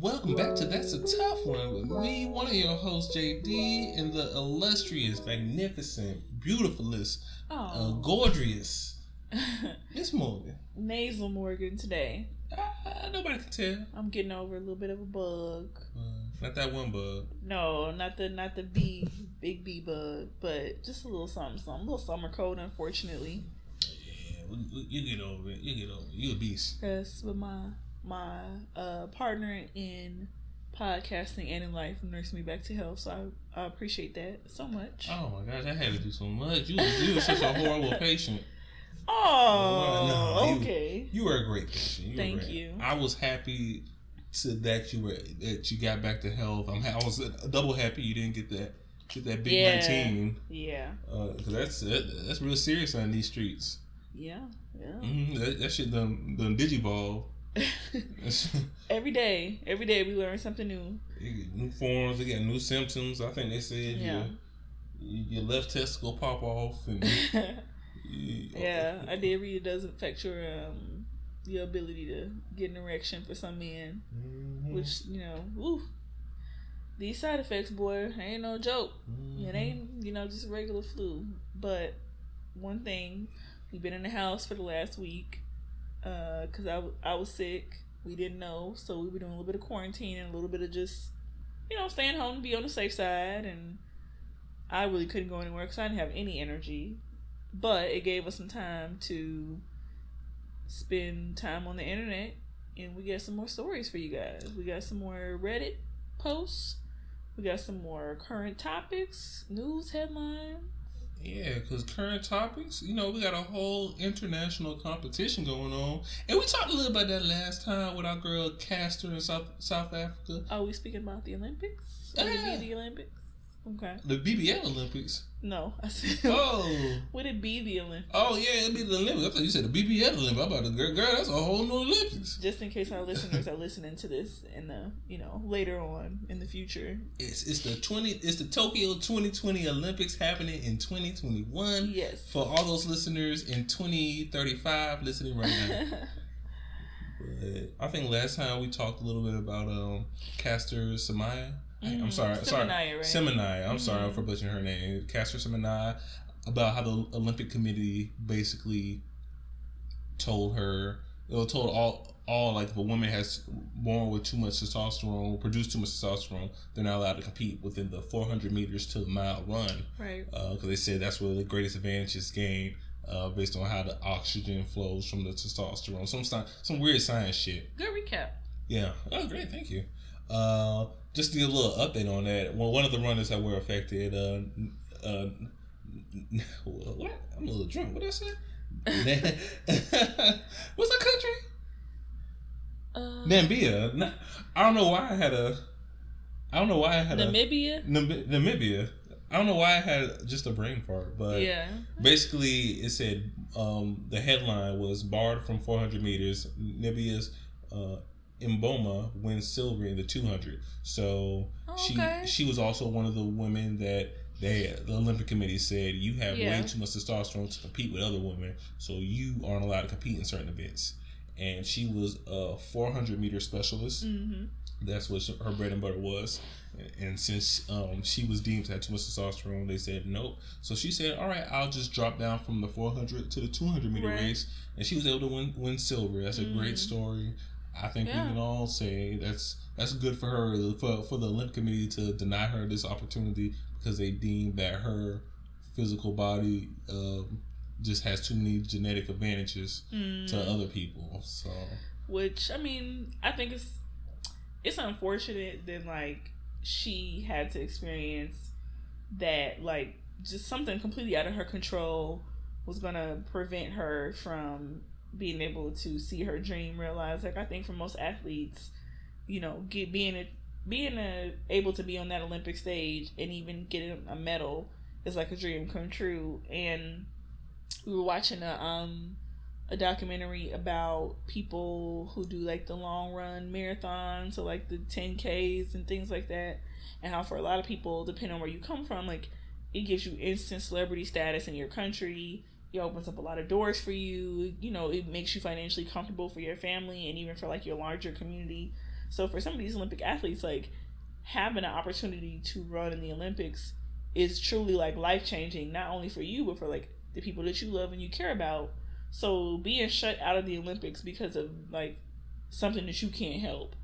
Welcome back to That's a Tough One with me, one of your hosts, JD, and the illustrious, magnificent, beautifulest, uh, gorgeous Miss Morgan. nasal Morgan today. Uh, nobody can tell. I'm getting over a little bit of a bug. Uh, not that one bug. No, not the not the bee, big bee bug, but just a little something, something, a little summer cold, unfortunately. Yeah, you get over it. You get over it. You a beast. Yes, with my my uh, partner in podcasting and in life nursed me back to health, so I, I appreciate that so much. Oh my gosh, I had to do so much. You, you were such a horrible patient. Oh, No, okay. You were a great patient. You Thank great. you. I was happy to that you were that you got back to health. I'm I was double happy you didn't get that get that big Yeah. nineteen Yeah, because that's that, that's real serious on these streets. yeah, yeah. Mm-hmm. That, that shit done done digivolve. Every day, every day we learn something new. new forms, they got new symptoms. I think they said Yeah. your your left testicle pop off and you, yeah, I did read it does affect your um your ability to get an erection for some men, Mhm. which you know, woo. These side effects, boy, ain't no joke. Mhm. It ain't you know just regular flu. But one thing, we've been in the house for the last week, uh, cause I I was sick. We didn't know, so we were doing a little bit of quarantine and a little bit of just, you know, staying home to be on the safe side. And I really couldn't go anywhere because I didn't have any energy. But it gave us some time to spend time on the internet, and we got some more stories for you guys. We got some more Reddit posts. We got some more current topics, news headlines. Yeah, because current topics, you know, we got a whole international competition going on, and we talked a little about that last time with our girl Caster in South South Africa, Are we speaking about the Olympics? It Yeah. the Olympics? Okay. the BBL Olympics. No, I said. Oh, Would it be the Olympics? oh yeah, it'd be the Olympics. I thought you said the BBL Olympics. I'm about to girl, girl, that's a whole new Olympics. Just in case our listeners are listening to this in the you know later on in the future. It's it's the twenty, it's the Tokyo 2020 Olympics happening in 2021. Yes. For all those listeners in 2035 listening right now. But I think last time we talked a little bit about um Caster Samaya. I- I'm sorry, sorry, Seminaya, right? Seminaya. I'm sorry Mhm. for butchering her name. Caster Seminai about how the Olympic Committee basically told her, or told all all like if a woman has born with too much testosterone, produced too much testosterone, they're not allowed to compete within the 400 meters to the mile run Right. because they said that's where the greatest advantage is gained uh, based on how the oxygen flows from the testosterone. Some some weird science shit. Good recap. Yeah. Oh, great. Thank you. Uh, just to give a little update on that. Well, one of the runners that were affected. Uh, uh, what? I'm a little drunk. What did I say? What's that country? Uh, Namibia. I don't know why I had a. I don't know why I had a. Namibia. Namib- Namibia. I don't know why I had just a brain fart, but yeah. basically it said um, the headline was barred from 400 meters. Namibia's uh, Mboma wins silver in the 200. So Oh, she she was also one of the women that they the Olympic Committee said you have Yeah. way too much testosterone to compete with other women, so you aren't allowed to compete in certain events. And she was a 400 meter specialist. Mm-hmm. That's what her bread and butter was. And since um, she was deemed to have too much testosterone, they said nope. So she said, "All right, I'll just drop down from the 400 to the 200 meter Right. race," and she was able to win win silver. That's a great Mhm. story. I think Yeah. we can all say that's that's good for her for for the Olympic Committee to deny her this opportunity because they deem that her physical body um, just has too many genetic advantages Mm. to other people. So which I mean, I think it's it's unfortunate that like she had to experience that like just something completely out of her control was gonna prevent her from being able to see her dream realized. Like I think for most athletes, you know, get being a, being a, able to be on that Olympic stage and even getting a medal is like a dream come true. And we were watching a um a documentary about people who do like the long run marathons, so like the 10Ks and things like that, and how for a lot of people, depending on where you come from, like it gives you instant celebrity status in your country. It opens up a lot of doors for you. You know, it makes you financially comfortable for your family and even for like your larger community. So for some of these Olympic athletes, like having an opportunity to run in the Olympics is truly like life changing, not only for you, but for like the people that you love and you care about. So being shut out of the Olympics because of like something that you can't help,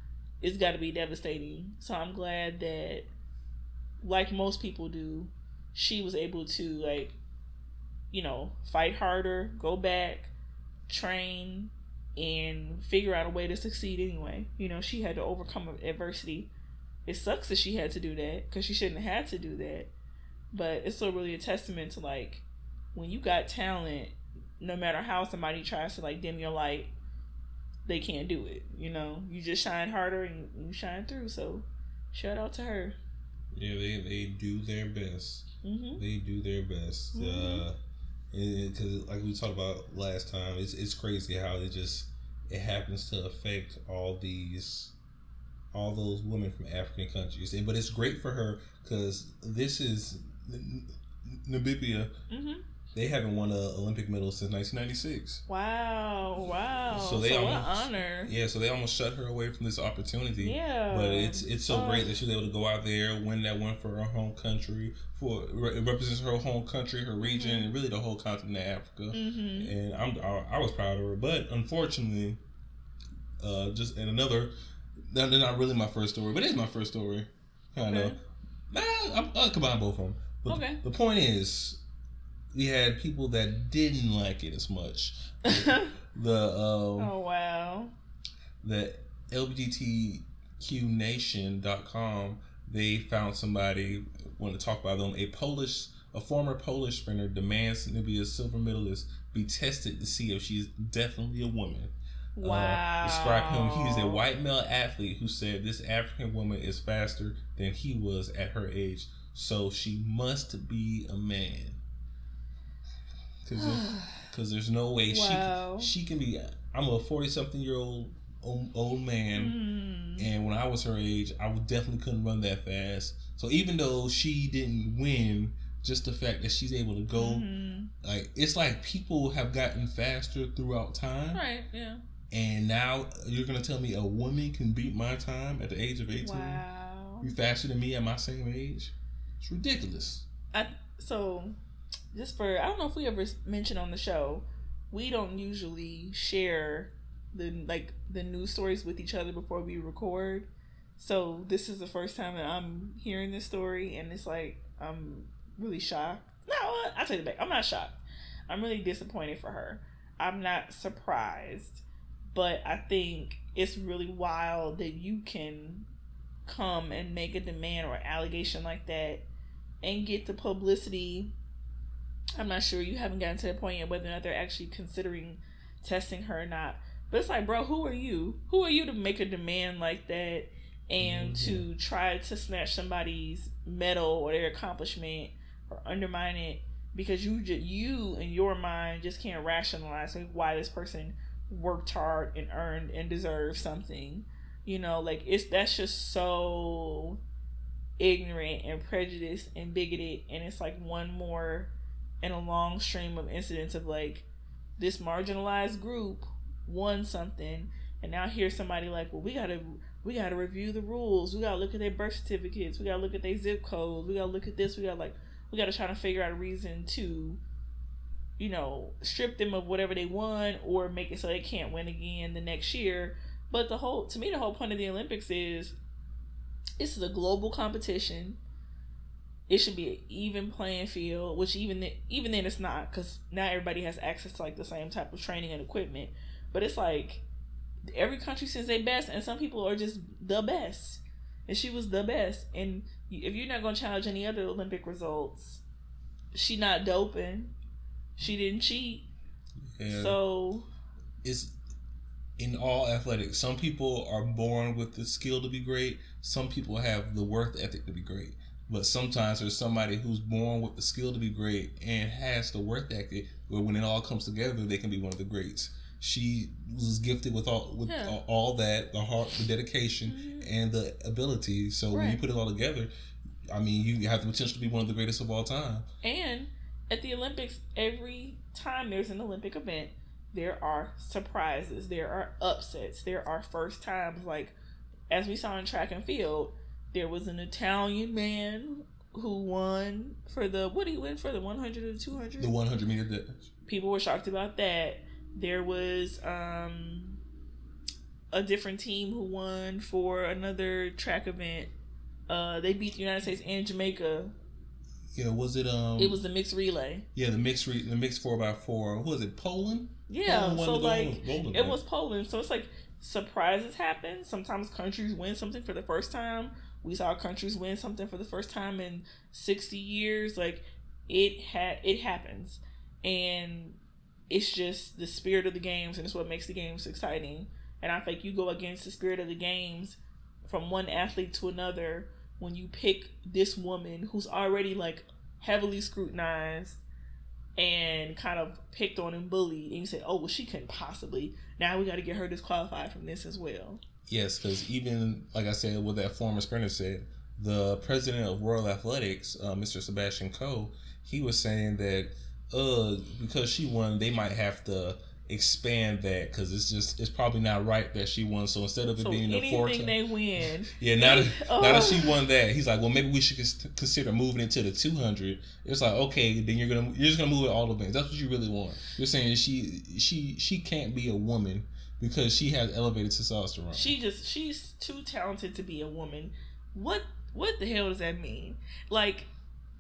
it's got to be devastating. So I'm glad that, like most people do, she was able to like, you know, fight harder, go back, train, and figure out a way to succeed anyway. You know, she had to overcome adversity. It sucks that she had to do that because she shouldn't have had to do that. But it's still really a testament to like when you got talent, no matter how somebody tries to like dim your light, they can't do it. You know, you just shine harder and you shine through. So, shout out to her. Yeah, they they do their best. Mm-hmm. They do their best. Mhm. Uh, because like we talked about last time, it's it's crazy how it just it happens to affect all these all those women from African countries. But it's great for her because this is Namibia. Mm-hmm. They haven't won an Olympic medal since 1996. Wow! Wow! So So, they an almost- honor. Yeah, so they almost shut her away from this opportunity. Yeah. But it's it's so great that she was able to go out there, win that one for her home country. For it represents her home country, her region, Mm-hmm. and really the whole continent of Africa. Mm-hmm. And I'm I, I was proud of her, but unfortunately, uh, just in another, they're they're not really my first story, but it's my first story, kind of. Okay. Nah, I'm, I'll combine both of them. But Okay. The point is, we had people that didn't like it as much. The um, oh wow! the LGBTQNation.com, they found somebody want to talk about them. A Polish, a former Polish sprinter demands Namibia's silver medalist be tested to see if she's definitely a woman. Wow. Uh, describe him. He is a white male athlete who said this African woman is faster than he was at her age, so she must be a man. Because there's no way Wow. she she can be. I'm a 40 something year old old, old man. Mm. And when I was her age, I definitely couldn't run that fast. So even though she didn't win, just the fact that she's able to go, Mhm. like it's like people have gotten faster throughout time, Right. Yeah. and now you're gonna tell me a woman can beat my time at the age of 18? Wow. You faster than me at my same age? It's ridiculous. I so just for I don't know if we ever mentioned on the show, we don't usually share the like the news stories with each other before we record. So this is the first time that I'm hearing this story, and it's like I'm really shocked. No, I take it back. I'm not shocked. I'm really disappointed for her. I'm not surprised, but I think it's really wild that you can come and make a demand or allegation like that and get the publicity. I'm not sure you haven't gotten to the point yet whether or not they're actually considering testing her or not. But it's like, bro, who are you? Who are you to make a demand like that and mm-hmm. to try to snatch somebody's medal or their accomplishment or undermine it because you just you in your mind just can't rationalize like why this person worked hard and earned and deserved something. You know, like it's that's just so ignorant and prejudiced and bigoted and it's like one more in a long stream of incidents of like this marginalized group won something and now here's somebody like well we gotta we gotta review the rules. We gotta look at their birth certificates. We gotta look at their zip codes. We gotta look at this. We gotta like we gotta try to figure out a reason to you know strip them of whatever they won or make it so they can't win again the next year. But the whole to me the whole point of the olympics is this is a global competition. It should be an even playing field, which even th- even then it's not because not everybody has access to like the same type of training and equipment. But it's like every country sends their best, and some people are just the best, and she was the best. And if you're not gonna challenge any other Olympic results, she not doping, she didn't cheat. Yeah. So it's in all athletics. Some people are born with the skill to be great. Some people have the work ethic to be great. But sometimes there's somebody who's born with the skill to be great and has the work ethic. Where when it all comes together, they can be one of the greats. She was gifted with all with Yeah. all, all that, the heart, the dedication, Mhm. and the ability. So when you put it all together, I mean, you have the potential to be one of the greatest of all time. And at the Olympics, every time there's an Olympic event, there are surprises, there are upsets, there are first times. Like as we saw in track and field, there was an Italian man who won for the what did he win for the 100 or the 200? The 100 meter dash. People were shocked about that. There was um a different team who won for another track event. Uh, they beat the United States and Jamaica. Yeah, was it um? It was the mixed relay. Yeah, the mixed re- the mixed four x four. Who was it? Poland. Yeah, Poland so like gold- gold it was Poland. So it's like surprises happen. Sometimes countries win something for the first time. We saw countries win something for the first time in sixty years. Like it had it happens, and it's just the spirit of the games, and it's what makes the games exciting. And I think you go against the spirit of the games from one athlete to another when you pick this woman who's already like heavily scrutinized and kind of picked on and bullied, and you say, "Oh, well, she couldn't possibly." Now we got to get her disqualified from this as well. Yes, because even like I said, what that former sprinter said, the president of World Athletics, uh, Mr. Sebastian Coe, he was saying that uh because she won, they might have to expand that because it's just it's probably not right that she won. So instead of it So being a four time, they win, yeah, now that now that Oh. she won that, he's like, well, maybe we should consider moving it to the two hundred. It's like okay, then you're gonna you're just gonna move it all events. That's what you really want. You're saying she she she can't be a woman because she has elevated testosterone. she just she's too talented to be a woman. What what the hell does that mean? Like,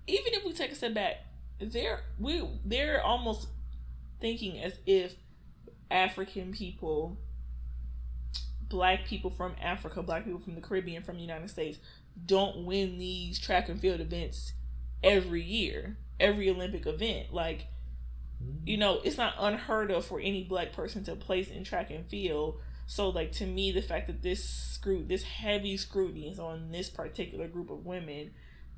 even if we take a step back, they're we they're almost thinking as if African people, black people from Africa, black people from the Caribbean, from the United States, don't win these track and field events every year, every Olympic event. Like, you know, it's not unheard of for any black person to place in track and field. So, like to me, the fact that this screw, this heavy scrutiny is on this particular group of women,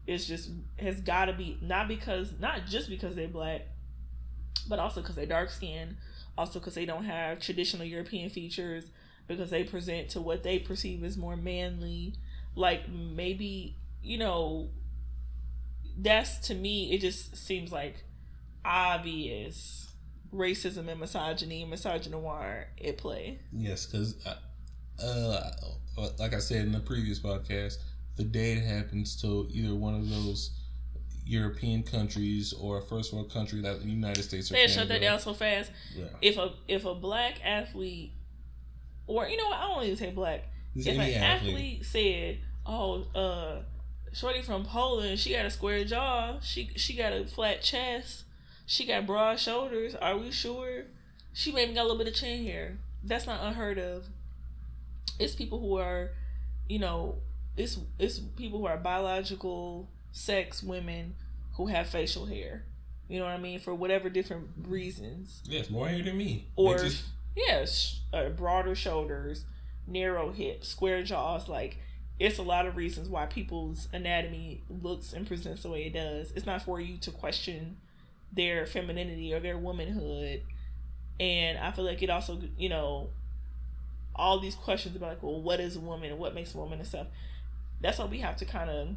is just has got to be not because not just because they're black, but also because they're dark skinned, also because they don't have traditional European features, because they present to what they perceive as more manly. Like maybe you know, that's to me, it just seems like obvious racism and misogyny misogynoir at play. Yes, because uh, like I said in the previous podcast, the day it happens to either one of those European countries or a first world country like the United States or They shut that down so fast. Yeah. If a if a black athlete, or you know what, I don't even say black. It's if an athlete. athlete. said, "Oh, uh, shorty from Poland, she got a square jaw, she she got a flat chest, she got broad shoulders," are we sure? She maybe got a little bit of chin hair. That's not unheard of. It's people who are, you know, it's it's people who are biological sex women who have facial hair. You know what I mean? For whatever different reasons Yes, more hair than me. or just- yes, uh, broader shoulders, narrow hips, square jaws. Like it's a lot of reasons why people's anatomy looks and presents the way it does. It's not for you to question their femininity or their womanhood. And I feel like it also, you know, all these questions about like, well, what is a woman and what makes a woman and stuff. That's why we have to kind of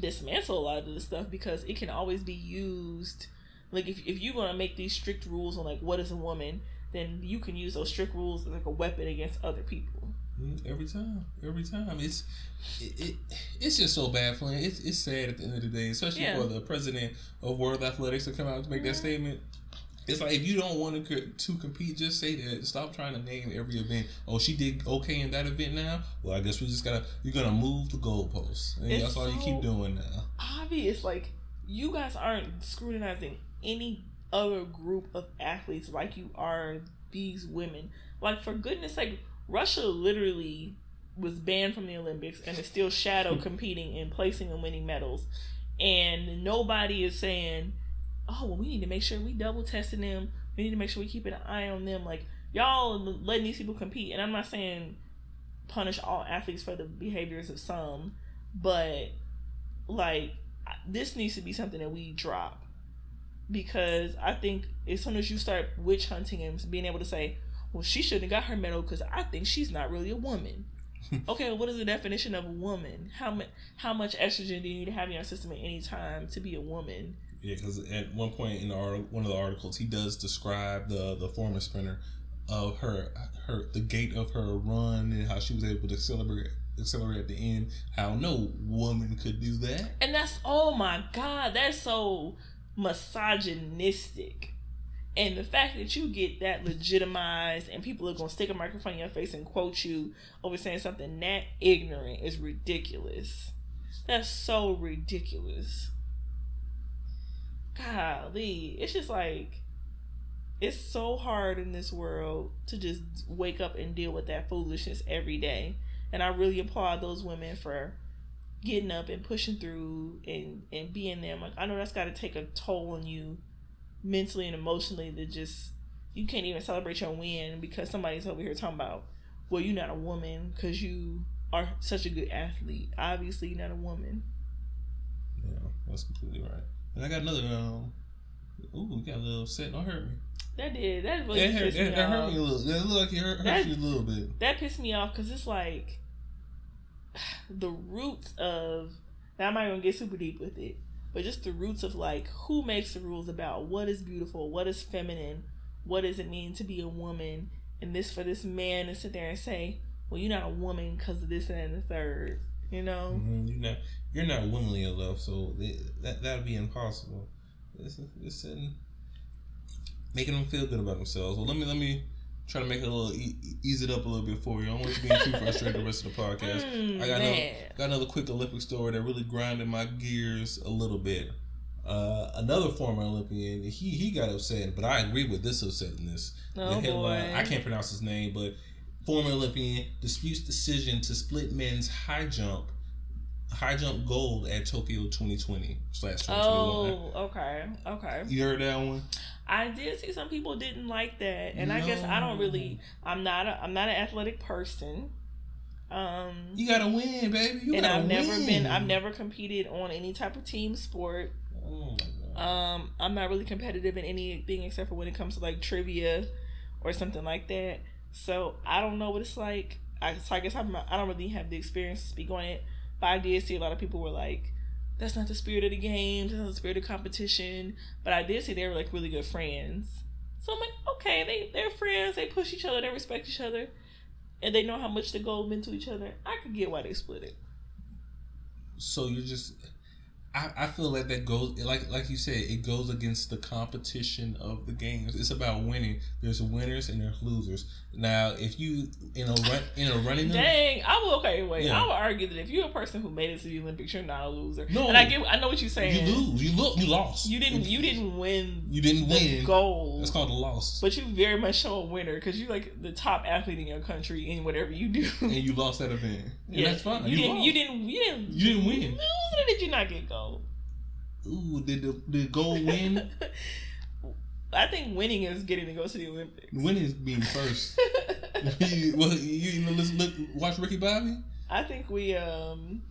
dismantle a lot of this stuff because it can always be used like if, if you're gonna make these strict rules on like what is a woman then you can use those strict rules as like a weapon against other people Every time, every time, it's it, it it's just so bad for him. It's it's sad at the end of the day, especially Yeah. for the president of World Athletics to come out to make that Mhm. statement. It's like if you don't want to to compete, just say that. Stop trying to name every event. Oh, she did okay in that event now. Well, I guess we just gotta you're gonna move the goalposts, and It's that's all you keep doing now. obvious like you guys aren't scrutinizing any other group of athletes like you are these women like for goodness sake russia literally was banned from the olympics and is still shadow hmm. competing and placing and winning medals. And nobody is saying oh well we need to make sure we double testing them. We need to make sure we keep an eye on them. Like y'all letting these people compete. And i'm not saying punish all athletes for the behaviors of some but like this needs to be something that we drop. Because I think as soon as you start witch hunting and being able to say, well, she shouldn't have got her medal because I think she's not really a woman. okay, what is the definition of a woman? How much how much estrogen do you need to have in your system at any time to be a woman? Yeah, because at one point in the art- one of the articles, he does describe the the former sprinter of her her the gate of her run and how she was able to accelerate accelerate at the end. How no woman could do that. And that's oh my god, that's so misogynistic. And the fact that you get that legitimized and people are gonna stick a microphone in your face and quote you over saying something that ignorant is ridiculous. That's so ridiculous. Golly, it's just like it's so hard in this world to just wake up and deal with that foolishness every day. And I really applaud those women for getting up and pushing through and and being there. Like I know that's got to take a toll on you mentally and emotionally that just you can't even celebrate your win because somebody's over here talking about well you're not a woman because you are such a good athlete. Obviously, you're not a woman. Yeah, that's completely right. And I got another. Um, ooh, we got a little set. Don't hurt me. That did. That really That hurt, pissed me that, that hurt me a little. That looked like it hurt, hurt That- you a little bit. that pissed me off because it's like the roots of now I'm not gonna get super deep with it, but just the roots of like who makes the rules about what is beautiful, what is feminine, what does it mean to be a woman, and this for this man to sit there and say, well, you're not a woman because of this and the third, you know? Mhm, You're not. You're not womanly enough, so it, that that'd be impossible. It's, it's sitting, making them feel good about themselves. Well, let me let me try to make it a little e- ease it up a little bit for you. I don't want you being too frustrated the rest of the podcast. Mm, I got another, got another quick Olympic story that really grinded my gears a little bit. Uh, another former Olympian, he he got upset, but I agree with this upsetness. Oh, the headline, boy. I can't pronounce his name, but former Olympian disputes decision to split men's high jump, high jump gold at Tokyo 2020 slash 2021. Oh, okay, okay. You heard that one? I did see some people didn't like that, and I guess I don't really. I'm not a. I'm not an athletic person. Um, You gotta win, baby. You and I've never been. I've never competed on any type of team sport. Oh. Um, I'm not really competitive in anything except for when it comes to like trivia or something like that. So I don't know what it's like. I, so I guess I'm I don't really have the experience to speak on it. But I did see a lot of people were like, "That's not the spirit of the games. That's not the spirit of competition." But I did see they were like really good friends. So I'm like, okay, they they're friends. They push each other. They respect each other, and they know how much the goal meant to each other. I could get why they split it. so you're just I, I feel like that goes like like you said it goes against the competition of the games it's about winning there's winners and there's losers now if you in a run in a running Dang, I will. Okay, wait. Yeah. I would argue that if you're a person who made it to the Olympics, you're not a loser. No. and I get. I know what you're saying. you lose you look you lost You didn't. You didn't win. you didn't the win Gold. that's called a loss But you very much show a winner because you're like the top athlete in your country in whatever you do. and you lost that event and Yeah, that's fine You, didn't. lost. You didn't. You didn't. You didn't win. Lose, or did you not get gold? ooh did the did gold win I think winning is getting to go to the Olympics. winning is being first you, well, you, know, listen, look, watch Ricky Bobby I think we. Um.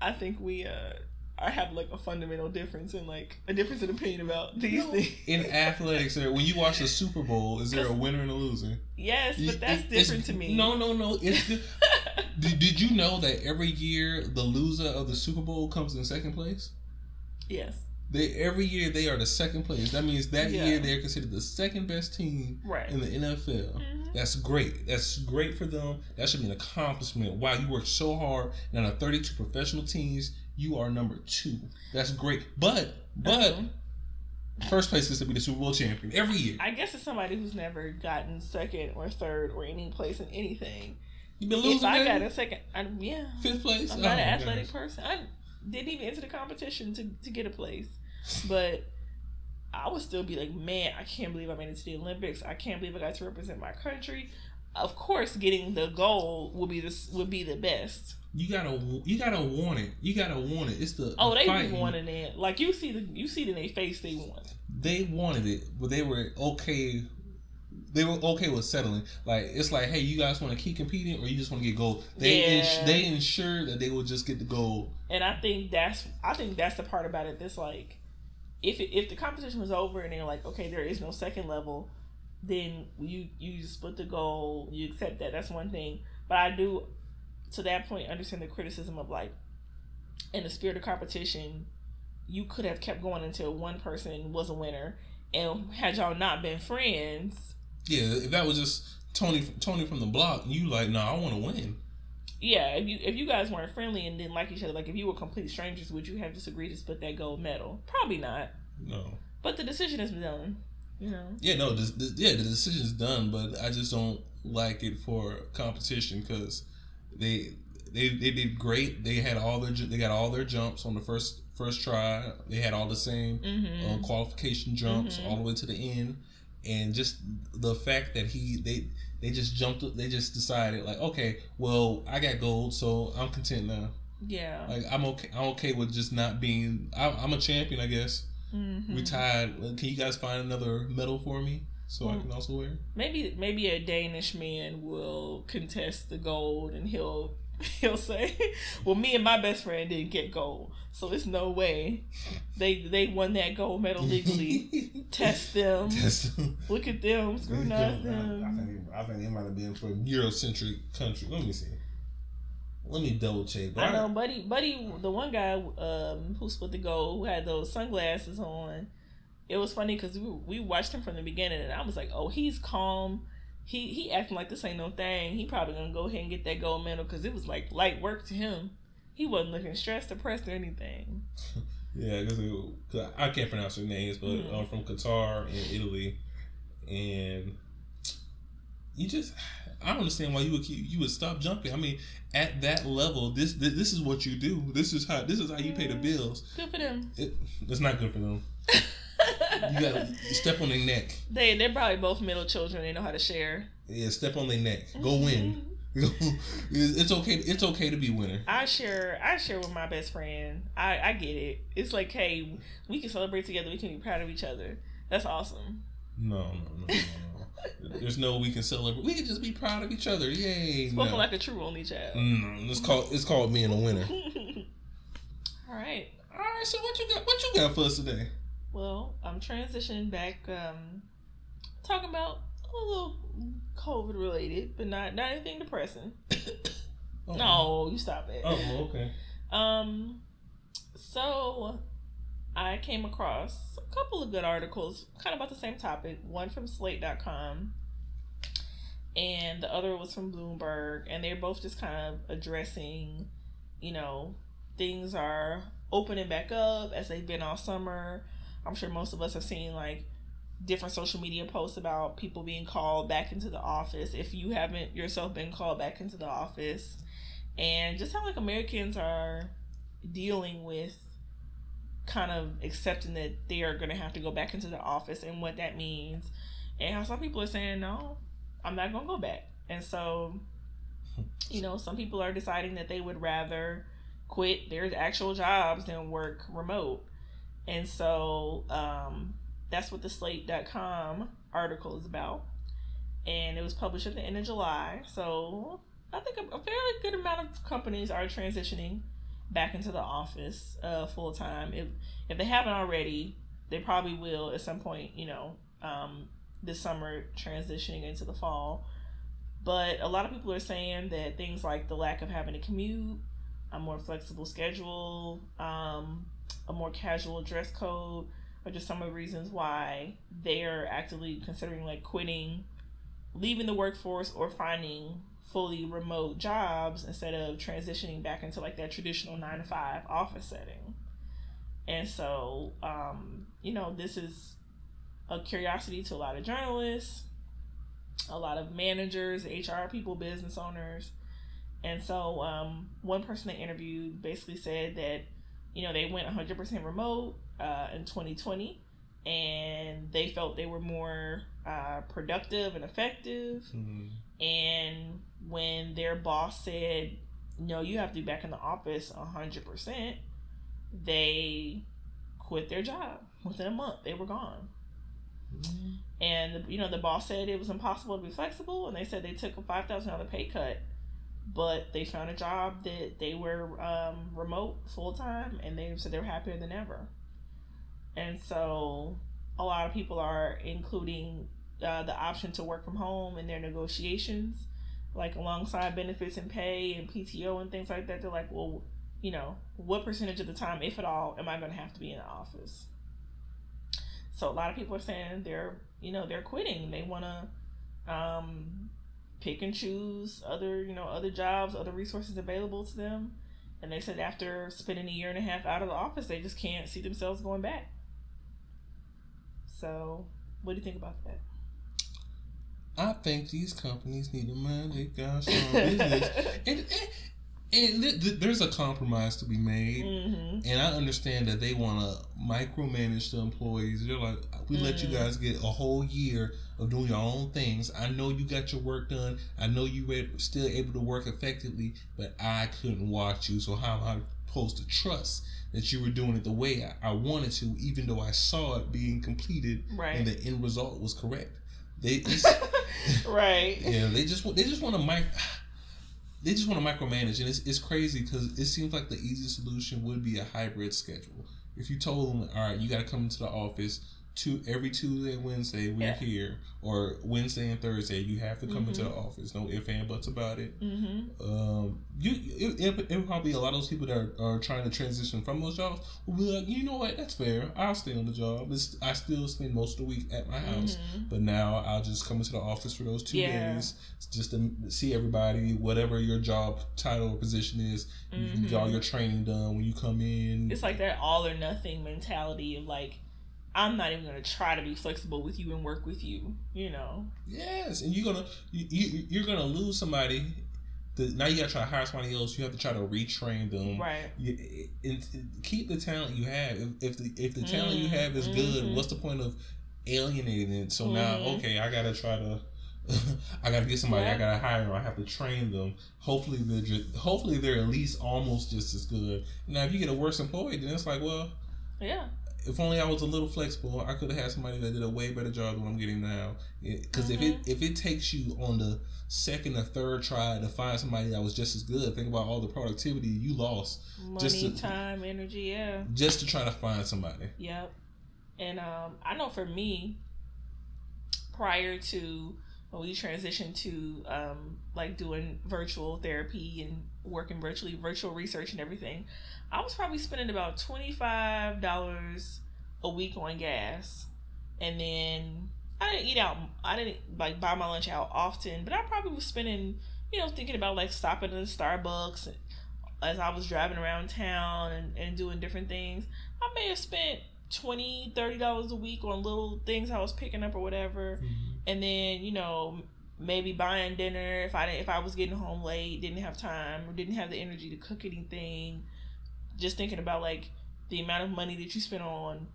I think we. Uh. I have like a fundamental difference in like a difference in opinion about these No. things. in athletics sir, when you watch the Super Bowl is there a winner and a loser Yes, but that's It- different to me. No, no, no. It's di- did, did you know that every year the loser of the Super Bowl comes in second place? yes. They every year they are the second place. That means that Yeah. year they're considered the second best team Right. in the NFL. Mhm. That's great. That's great for them. That should be an accomplishment. Wow, you worked so hard, and out of 32 professional teams, you are number two. That's great. But but Uh-huh. first place is to be the Super Bowl champion every year. I guess it's somebody who's never gotten second or third or any place in anything. You've been if losing. I baby? got a second, I, yeah, fifth place. I'm Oh, not my an athletic goodness. person. I didn't even enter the competition to, to get a place, but I would still be like, man, I can't believe I made it to the Olympics. I can't believe I got to represent my country. Of course, getting the gold would be this would be the best. You gotta, you gotta want it. You gotta want it. It's the Oh, the they fighting. be wanting it. Like you see the you see it in their face they want. it. They wanted it, but they were okay. They were okay with settling. Like it's like, hey, you guys want to keep competing, or you just want to get gold? They Yeah. ins- they ensured that they would just get the gold. And I think that's I think that's the part about it that's like if it, if the competition was over and they're like okay there is no second level then you you split the goal you accept that that's one thing but I do to that point understand the criticism of like in the spirit of competition you could have kept going until one person was a winner and had y'all not been friends Yeah, if that was just Tony Tony from the block, you like, no, nah, I want to win. Yeah, if you if you guys weren't friendly and didn't like each other, like if you were complete strangers, would you have just agreed to split that gold medal? Probably not. No. But the decision is done. You know. Yeah, no, yeah, the decision's done, but I just don't like it for competition because they they they did great. They had all their they got all their jumps on the first first try. They had all the same mm-hmm. uh, qualification jumps mm-hmm. all the way to the end, and just the fact that he they they just jumped. They just decided like, okay, well, I got gold, so I'm content now. Yeah, like I'm okay. I'm okay with just not being. I'm, I'm a champion, I guess. Mm-hmm. We tied. Can you guys find another medal for me? so well, I can also wear. Maybe maybe a Danish man will contest the gold, and he'll he'll say, "Well, me and my best friend didn't get gold, so it's no way they they won that gold medal legally. Test them. Test them. Look at them. Scrutinize them. I think I think they might have been from Eurocentric country. Let me see. Let me double check. I know, buddy. Buddy, the one guy um, who split the gold, who had those sunglasses on it was funny because we, we watched him from the beginning, and I was like, oh, he's calm. He he acting like this ain't no thing. He probably gonna go ahead and get that gold medal because it was like light work to him. He wasn't looking stressed, depressed, or anything. yeah, because I can't pronounce their names, but mm-hmm. I'm from Qatar and Italy, and you just I don't understand why you would keep, you would stop jumping. I mean, at that level, this this is what you do. This is how this is how you pay the mm. bills. Good for them. It, it's not good for them. you got step on their neck. They they're probably both middle children. They know how to share. Yeah, step on their neck. Go win. it's okay. It's okay to be winner. I share. I share with my best friend. I I get it. It's like, hey, we can celebrate together. We can be proud of each other. That's awesome. No, no, no, no, no. There's no we can celebrate. We can just be proud of each other. Yay! Spoken no. like a true only child. Mm, it's called it's called being a winner. All right. All right. So what you got? What you got for us today? Well, I'm transitioning back, um, talking about a little COVID related, but not not anything depressing. oh. No, you stop it. Oh, okay. Um, so I came across a couple of good articles, kind of about the same topic. One from Slate.com, and the other was from Bloomberg, and they're both just kind of addressing, you know, things are opening back up as they've been all summer I'm sure most of us have seen like different social media posts about people being called back into the office. If you haven't yourself been called back into the office, and just how like Americans are dealing with kind of accepting that they are going to have to go back into the office and what that means, and how some people are saying, no, I'm not going to go back. And so, you know, some people are deciding that they would rather quit their actual jobs than work remote. And so um, that's what the slate.com article is about. And it was published at the end of July. So I think a, a fairly good amount of companies are transitioning back into the office uh, full time. If if they haven't already, they probably will at some point. You know, um, this summer transitioning into the fall. But a lot of people are saying that things like the lack of having to commute, a more flexible schedule, um, a more casual dress code or just some of the reasons why they're actively considering like quitting, leaving the workforce, or finding fully remote jobs instead of transitioning back into like that traditional nine to five office setting. And so, um, you know, this is a curiosity to a lot of journalists, a lot of managers, HR people, business owners. And so, um, one person they interviewed basically said that you know, they went 100% remote uh, in 2020 and they felt they were more uh, productive and effective. Mm-hmm. And when their boss said, no, you have to be back in the office 100%, they quit their job within a month. They were gone. Mm-hmm. And, you know, the boss said it was impossible to be flexible, and they said they took a $5,000 pay cut but they found a job that they were um, remote full time and they said they're happier than ever. And so a lot of people are including uh, the option to work from home in their negotiations, like alongside benefits and pay and PTO and things like that. They're like, well, you know, what percentage of the time, if at all, am I going to have to be in the office? So a lot of people are saying they're, you know, they're quitting. They want to um, pick and choose other you know other jobs, other resources available to them. And they said after spending a year and a half out of the office, they just can't see themselves going back. So, what do you think about that? I think these companies need to mind their gosh business. and, and, and there's a compromise to be made, mm-hmm. and I understand that they want to micromanage the employees. They're like, we mm. let you mm. guys get a whole year of doing your own things. I know you got your work done. I know you were still able to work effectively, but I couldn't watch you. So how am I supposed to trust that you were doing it the way I, I wanted to, even though I saw it being completed right. and the end result was correct? They right. Yeah, they just they just want to mic they just want to micromanage, and it's, it's crazy because it seems like the easiest solution would be a hybrid schedule. If you told them, all right, you got to come into the office two every Tuesday and Wednesday we're yeah. here, or Wednesday and Thursday you have to come mm-hmm. into the office. No if and buts about it. Mm-hmm. Um, you it, it, it probably be a lot of those people that are, are, trying to transition from those jobs will be like, you know what, that's fair. I'll stay on the job. It's, I still spend most of the week at my house, mm-hmm. but now I'll just come into the office for those two yeah. days just to see everybody, whatever your job title or position is. You can get all mm-hmm. your training done when you come in. It's like that all or nothing mentality of like I'm not even gonna try to be flexible with you and work with you. You know. Yes, and you're gonna you, you're gonna lose somebody. The, now you gotta try to hire somebody else. You have to try to retrain them. Right. You, and, keep the talent you have. If, if the if the talent mm-hmm. you have is mm-hmm. good, what's the point of alienating it? So mm-hmm. now, okay, I gotta try to. I gotta get somebody. Yeah. I gotta hire. Them, I have to train them. Hopefully they're just, hopefully they're at least almost just as good. Now if you get a worse employee, then it's like, well, yeah if only I was a little flexible, I could have had somebody that did a way better job than I'm getting now. Because mm-hmm. if it mm-hmm. if it takes you on the second or third try to find somebody that was just as good, think about all the productivity you lost, money, just to, time, energy, yeah, just to try to find somebody. Yep. And um, I know for me, prior to we transitioned to um, like doing virtual therapy and working virtually, virtual research and everything, I was probably spending about twenty five dollars a week on gas, and then I didn't eat out. I didn't like buy my lunch out often, but I probably was spending, you know, thinking about like stopping at Starbucks and, as I was driving around town and, and doing different things. I may have spent 20 30 dollars a week on little things I was picking up or whatever, mm-hmm. And then you know maybe buying dinner if I if I was getting home late, didn't have time or didn't have the energy to cook anything. Just thinking about like the amount of money that you spend on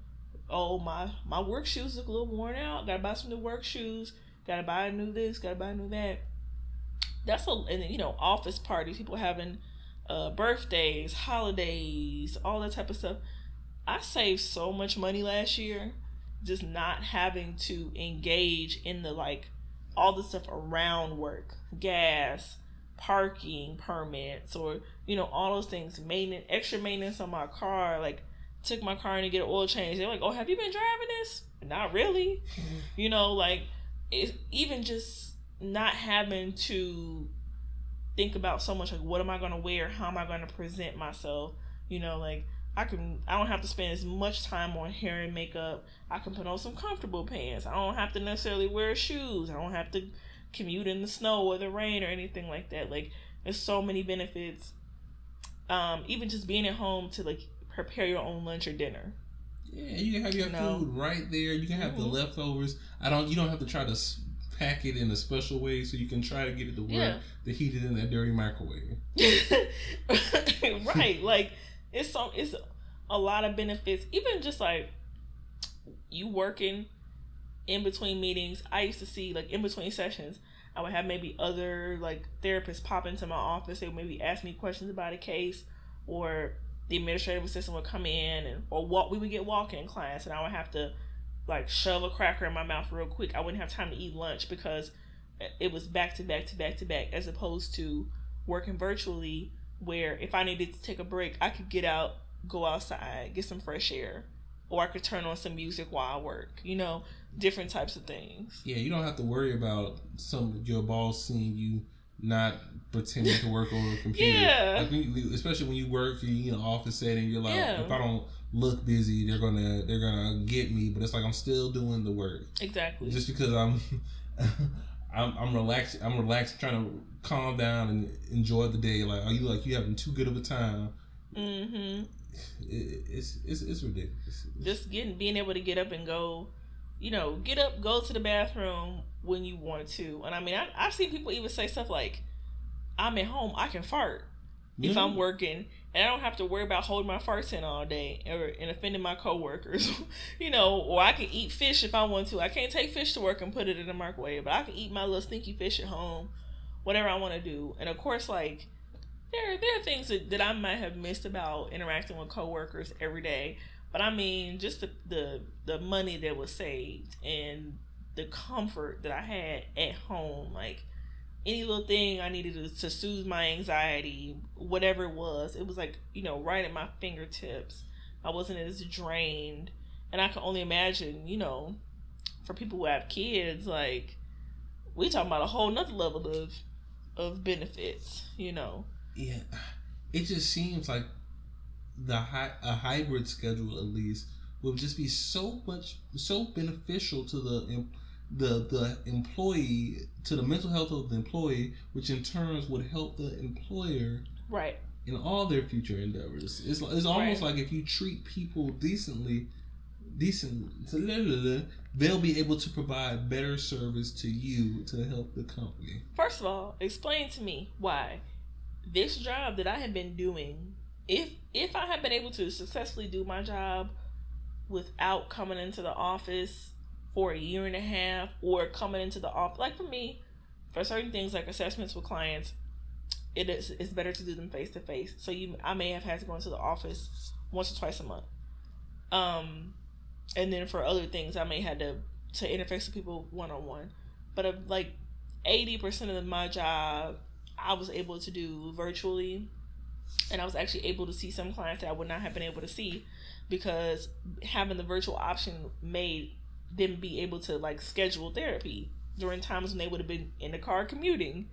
oh my my work shoes look a little worn out. Gotta buy some new work shoes. Gotta buy a new this gotta buy a new that. That's a and then you know office parties people having uh birthdays holidays all that type of stuff. I saved so much money last year just not having to engage in the like all the stuff around work gas parking permits or you know all those things maintenance extra maintenance on my car like took my car in to get an oil change. They're like oh have you been driving this? Not really. Mm-hmm. you know like it, even just not having to think about so much like what am i going to wear? How am i going to present myself? You know like i can i don't have to spend as much time on hair and makeup i can put on some comfortable pants i don't have to necessarily wear shoes i don't have to commute in the snow or the rain or anything like that. Like there's so many benefits. Um, even just being at home to like prepare your own lunch or dinner. Yeah, you can have your you know? food right there. You can have mm-hmm. the leftovers. I don't. You don't have to try to pack it in a special way so you can try to get it to work yeah. to heat it in that dirty microwave. right. like it's so it's a lot of benefits. Even just like you working in between meetings, I used to see like in between sessions, I would have maybe other like therapists pop into my office. They would maybe ask me questions about a case, or the administrative assistant would come in and or what we would get walk-in clients, and I would have to like shove a cracker in my mouth real quick. I wouldn't have time to eat lunch because it was back to back to back to back, as opposed to working virtually, where if I needed to take a break, I could get out, go outside, get some fresh air, or I could turn on some music while I work. You know, different types of things. Yeah, you don't have to worry about some your boss seeing you not pretending to work on a computer. Yeah. Like when, especially when you work in an office setting, you're like, yeah. if I don't look busy, they're gonna they're gonna get me. But it's like I'm still doing the work. Exactly. Just because I'm. I'm, I'm relaxed. I'm relaxed, trying to calm down and enjoy the day. Like, are you like you having too good of a time? Mm-hmm. It, it's, it's it's ridiculous. Just getting being able to get up and go, you know, get up, go to the bathroom when you want to. And I mean, I, I've seen people even say stuff like, "I'm at home, I can fart." if. I'm working and I don't have to worry about holding my farts in all day or and offending my coworkers, you know, or I can eat fish if I want to. I can't take fish to work and put it in the microwave, but I can eat my little stinky fish at home, whatever I want to do. And of course, like there there are things that, that I might have missed about interacting with coworkers every day, but I mean just the the the money that was saved and the comfort that I had at home, like any little thing I needed to, to soothe my anxiety, whatever it was, it was like, you know, right at my fingertips. I wasn't as drained. And I can only imagine, you know, for people who have kids, like, we talking about a whole nother level of of benefits, you know. Yeah, it just seems like the a hybrid schedule at least would just be so much so beneficial to the the the employee to the mental health of the employee, which in turns would help the employer Right. in all their future endeavors. It's it's almost Right. like if you treat people decently, decent, they'll be able to provide better service to you to help the company. First of all, explain to me why this job that I have been doing, if if I had been able to successfully do my job without coming into the office for a year and a half or coming into the office like for me, for certain things like assessments with clients, it is it's better to do them face to face. So you I may have had to go into the office once or twice a month. Um and then for other things I may have had to to interface with people one on one. But uh, like eighty percent of my job I was able to do virtually, and I was actually able to see some clients that I would not have been able to see because having the virtual option made them be able to like schedule therapy during times when they would have been in the car commuting,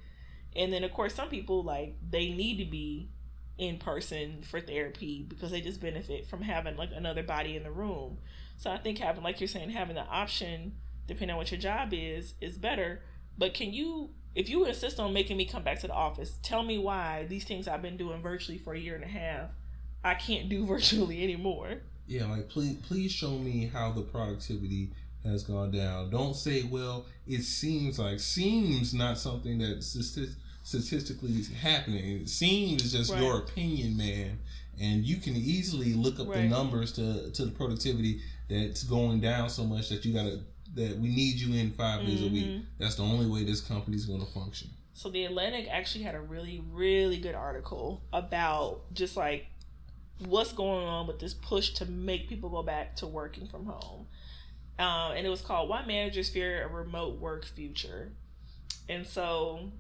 and then of course some people like they need to be in person for therapy because they just benefit from having like another body in the room. So I think having like you're saying having the option depending on what your job is is better. But can you if you insist on making me come back to the office, tell me why these things I've been doing virtually for a year and a half I can't do virtually anymore. Yeah, like please please show me how the productivity has gone down. Don't say, well, it seems like seems not something that statistically is happening. It seems just Right. your opinion, man. And you can easily look up the numbers to to the productivity that's going down so much that you gotta that we need you in 5 days a week. Mhm. That's the only way this company's going to function. So the Atlantic actually had a really, really good article about just like what's going on with this push to make people go back to working from home. Um, and it was called Why Managers Fear a Remote Work Future. And so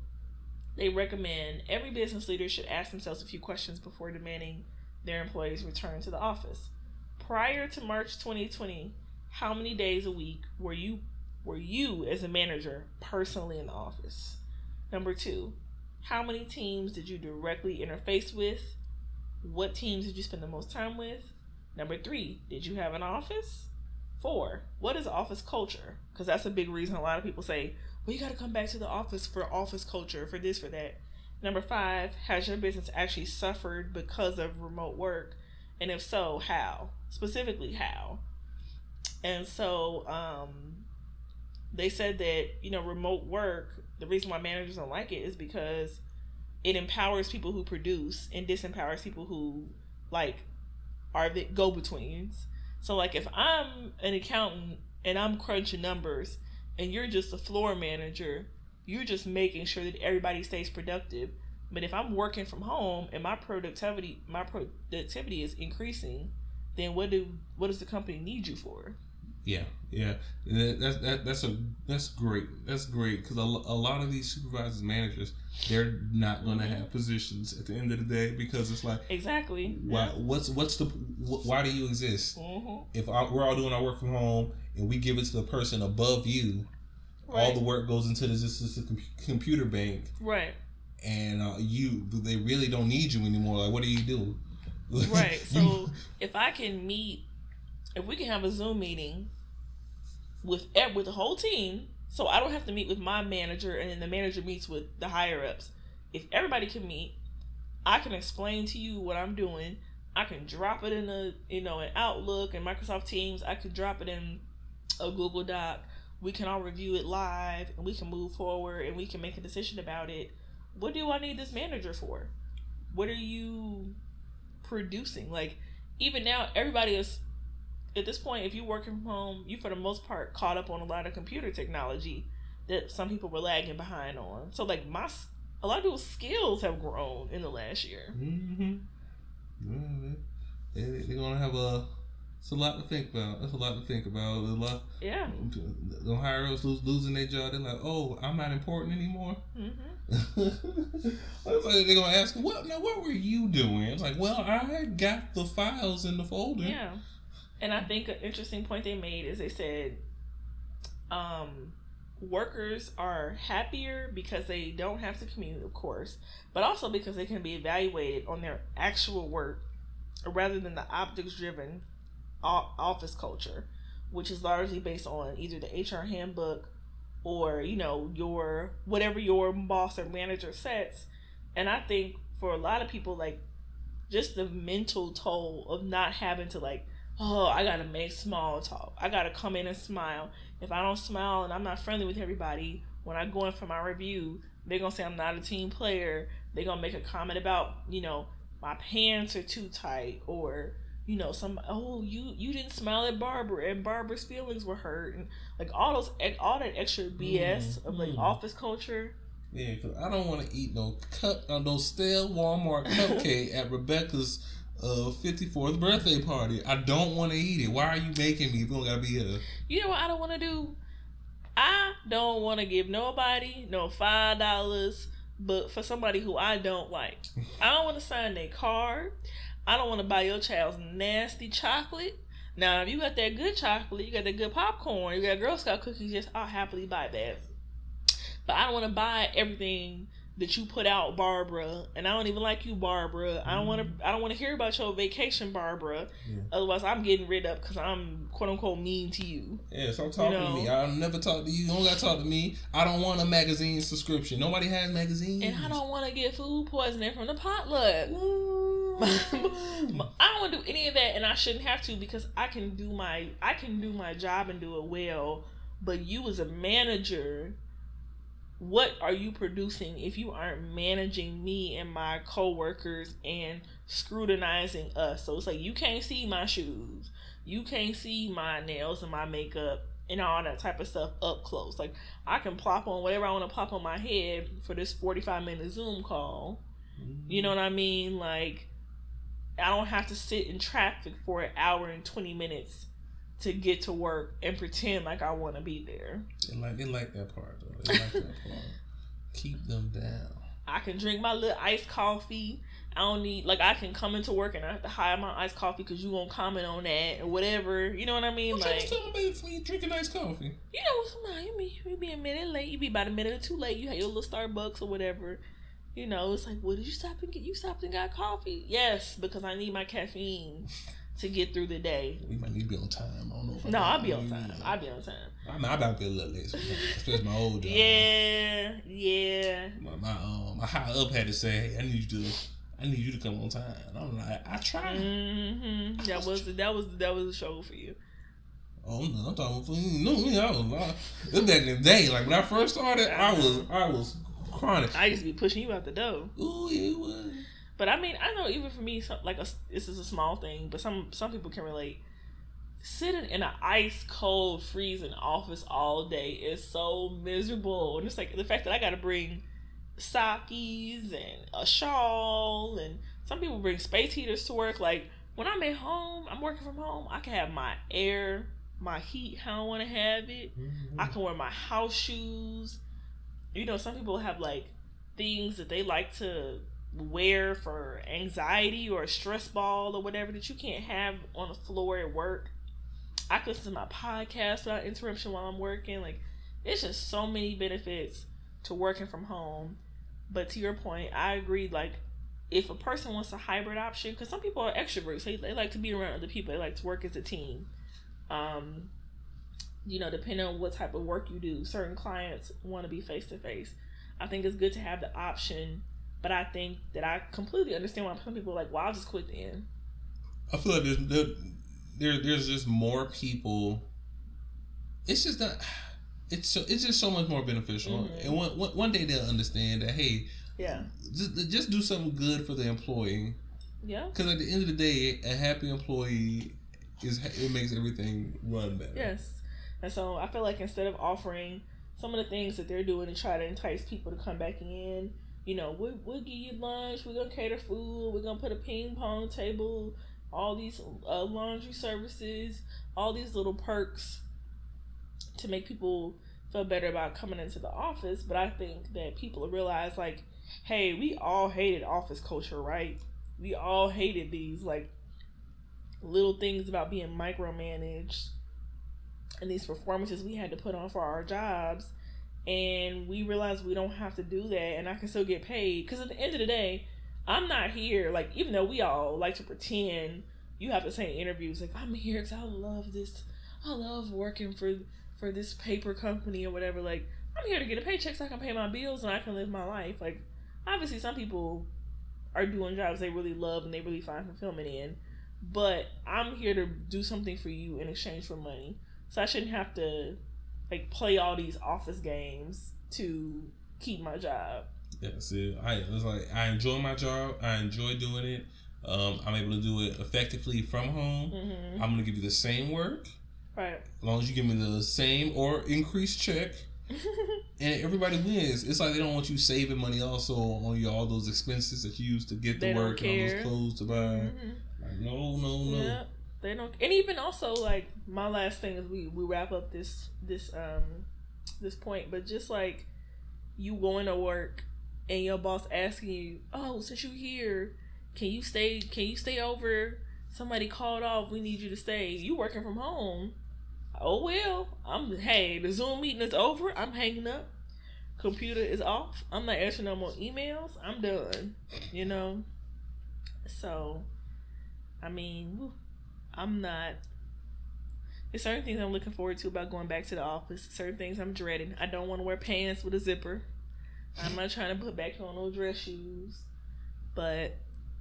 they recommend every business leader should ask themselves a few questions before demanding their employees return to the office. Prior to March 2020, how many days a week were you were you as a manager personally in the office? Number two, how many teams did you directly interface with? What teams did you spend the most time with? Number three, did you have an office? Four, what is office culture? Because that's a big reason a lot of people say, well, you got to come back to the office for office culture, for this, for that. Number five, has your business actually suffered because of remote work? And if so, how? Specifically, how? And so, um, they said that you know remote work the reason why managers don't like it is because it empowers people who produce and disempowers people who like are the go-betweens so like if i'm an accountant and i'm crunching numbers and you're just a floor manager you're just making sure that everybody stays productive. But if i'm working from home and my productivity my productivity is increasing then what do what does the company need you for Yeah, yeah, that's that, that's a that's great. That's great because a, a lot of these supervisors, managers, they're not going to have positions at the end of the day because it's like, exactly why? What's what's the wh- why do you exist? hmm If I, we're all doing our work from home and we give it to the person above you, all the work goes into this, this, this com- computer bank, right and uh, you they really don't need you anymore. Like, what do you do? right so if i can meet if we can have a zoom meeting with with the whole team So I don't have to meet with my manager and then the manager meets with the higher ups. If everybody can meet, I can explain to you what I'm doing. I can drop it in a you know an Outlook and Microsoft Teams. I could drop it in a Google Doc. We can all review it live and we can move forward and we can make a decision about it. What do I need this manager for? What are you producing? Like even now everybody is at this point, if you're working from home, you for the most part caught up on a lot of computer technology that some people were lagging behind on. So like my a lot of people's skills have grown in the last year. Mm-hmm. Yeah, they, they're gonna have a. It's a lot to think about. It's a lot to think about. A lot. Yeah. The hires lose, losing their job. They're like, oh, I'm not important anymore. Mm-hmm. like they're gonna ask, what? Now, what were you doing? It's like, well, I got the files in the folder. Yeah. And I think an interesting point they made is they said, um, workers are happier because they don't have to commute, of course, but also because they can be evaluated on their actual work rather than the optics driven office culture, which is largely based on either the HR handbook or, you know, your whatever your boss or manager sets. And I think for a lot of people, like just the mental toll of not having to like oh, I gotta make small talk. I gotta come in and smile. If I don't smile and I'm not friendly with everybody, when I go in for my review, they're gonna say I'm not a team player. They're gonna make a comment about, you know, my pants are too tight or you know some oh you you didn't smile at Barbara and Barbara's feelings were hurt and like all those all that extra BS mm-hmm. of like mm-hmm. office culture. Yeah, cause I don't want to eat no cup uh, no stale Walmart cupcake at Rebecca's uh 54th birthday party. I don't want to eat it. Why are you making me? You don't gotta be here. You know what I don't want to do? I don't want to give nobody no five dollars, but for somebody who I don't like, I don't want to sign their card. I don't want to buy your child's nasty chocolate. Now, if you got that good chocolate, you got that good popcorn, you got Girl Scout cookies, yes, I'll happily buy that. But I don't want to buy everything that you put out, Barbara, and I don't even like you, Barbara. I don't want to. Mm-hmm. I don't want to hear about your vacation, Barbara. Yeah. Otherwise, I'm getting rid of because I'm quote unquote mean to you. Yeah, stop talking you know? to me. I'll never talk to you. You don't got to talk to me. I don't want a magazine subscription. Nobody has magazines. And I don't want to get food poisoning from the potluck. I don't want to do any of that, and I shouldn't have to because I can do my I can do my job and do it well. But you as a manager what are you producing if you aren't managing me and my coworkers and scrutinizing us? So it's like you can't see my shoes, you can't see my nails and my makeup and all that type of stuff up close. Like I can plop on whatever I want to plop on my head for this 45 minute Zoom call. You know what I mean? Like I don't have to sit in traffic for an hour and 20 minutes to get to work and pretend like I want to be there. They like they like that part though. They like that part. Keep them down. I can drink my little iced coffee. I don't need like I can come into work and I have to hide my iced coffee because you won't comment on that or whatever. You know what I mean? Well, like, tell me if you drinking iced coffee. You know, sometimes you be you be a minute late. You be about a minute or two late. You have your little Starbucks or whatever. You know, it's like, well, did you stop and get you stopped and got coffee? Yes, because I need my caffeine to get through the day. We might need to be on time. I don't know. If no, I'll be on time. I'll be on time. I mean, I about to be a little late, especially my old job. Yeah, yeah. My, my um, my high up had to say, "Hey, I need you to." I need you to come on time. I'm like, I tried. Mm-hmm. That was that was that was a show for you. Oh no, I'm talking for you. No, me, I was I, back in the day. Like when I first started, I, I was I was chronic. I used to be pushing you out the door. Ooh, it was. But I mean, I know even for me, some, like a, this is a small thing, but some some people can relate. Sitting in an ice cold, freezing office all day is so miserable, and it's like the fact that I got to bring sakis and a shawl, and some people bring space heaters to work. Like when I'm at home, I'm working from home. I can have my air, my heat how I want to have it. Mm-hmm. I can wear my house shoes. You know, some people have like things that they like to wear for anxiety or a stress ball or whatever that you can't have on the floor at work. I can listen to my podcast without interruption while I'm working. Like, it's just so many benefits to working from home. But to your point, I agree. Like, if a person wants a hybrid option, because some people are extroverts, they, they like to be around other people, they like to work as a team. Um, you know, depending on what type of work you do, certain clients want to be face to face. I think it's good to have the option, but I think that I completely understand why some people are like, "Well, I'll just quit then." I feel like there's there, there there's just more people. It's just not. It's so it's just so much more beneficial, Mhm. and one, one one day they'll understand that hey, Yeah, just just do something good for the employee. yeah, Because at the end of the day, a happy employee is it makes everything run better. yes. And so I feel like instead of offering some of the things that they're doing to try to entice people to come back in, you know, we, we'll give you lunch, we're gonna cater food, we're gonna put a ping pong table, all these uh, laundry services, all these little perks to make people feel better about coming into the office. But I think that people realize, like, hey, we all hated office culture, right? We all hated these, like, little things about being micromanaged and these performances we had to put on for our jobs and we realize we don't have to do that and i can still get paid. Because at the end of the day i'm not here like even though we all like to pretend you have to say in interviews like i'm here because i love this i love working for for this paper company or whatever like i'm here to get a paycheck so i can pay my bills and i can live my life. Like obviously some people are doing jobs they really love and they really find fulfillment in but i'm here to do something for you in exchange for money. So I shouldn't have to like play all these office games to keep my job. Yeah, see, I it's like I enjoy my job. I enjoy doing it. Um, I'm able to do it effectively from home. Mm-hmm. I'm gonna give you the same work Right. as long as you give me the same or increased check, and everybody wins. It's like they don't want you saving money also on your all those expenses that you used to get to work and all those clothes to buy. Mhm. Like, no, no, no. Yeah. They don't and even also like my last thing is we, we wrap up this this um this point, but just like you going to work and your boss asking you, Oh, since you here, can you stay can you stay over? Somebody called off, we need you to stay. You working from home. Oh well. I'm hey, the Zoom meeting is over, I'm hanging up. Computer is off. I'm not answering no more emails. I'm done. You know? So I mean, I'm not. There's certain things I'm looking forward to about going back to the office. Certain things I'm dreading. I don't want to wear pants with a zipper. I'm not trying to put back on those dress shoes. But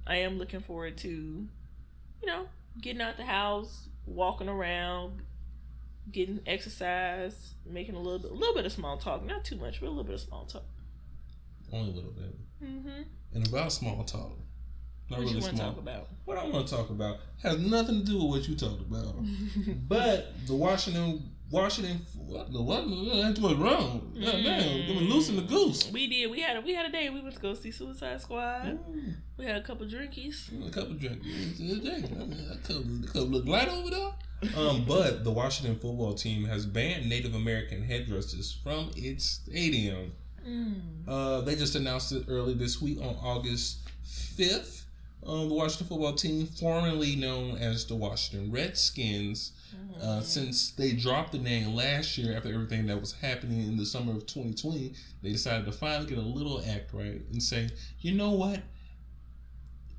I am looking forward to, you know, getting out the house, walking around, getting exercise, making a little bit, a little bit of small talk. Not too much, but a little bit of small talk. Only a little bit. Mm-hmm. And about small talk. Not What really you want to talk about? What I want to talk about has nothing to do with what you talked about. But the Washington, Washington, what the what? That's what's wrong. God damn, were loosing the goose. We did. We had a, we had a day. We went to go see Suicide Squad. Mm, We had a couple drinkies. A couple drinkies. I mean, that cup, the cup look light over there. Um, but the Washington football team has banned Native American headdresses from its stadium. Mm. Uh, they just announced it early this week on August 5th. Um, the Washington football team, formerly known as the Washington Redskins, uh, since they dropped the name last year after everything that was happening in the summer of 2020, they decided to finally get a little act right and say, you know what?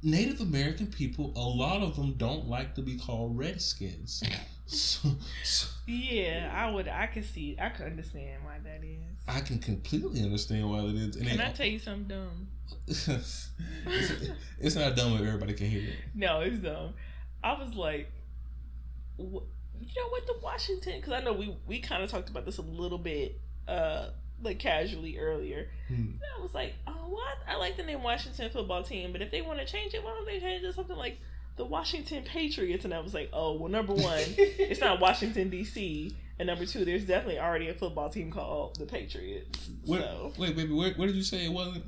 Native American people, a lot of them don't like to be called Redskins. So, so Yeah, I would. I could see. I could understand why that is. I can completely understand why that is. And Can I tell you something dumb? It's, it's not dumb if everybody can hear it. No, it's dumb. I was like, wh- you know what, the Washington? Because I know we we kind of talked about this a little bit, uh, like casually earlier. Hmm. And I was like, oh, what? I like the name Washington football team, but if they want to change it, why don't they change it to something like the Washington Patriots? And I was like, oh, well, number one, it's not Washington D.C. And number two, there's definitely already a football team called the Patriots. Where, So Wait, baby, where, where did you say it wasn't?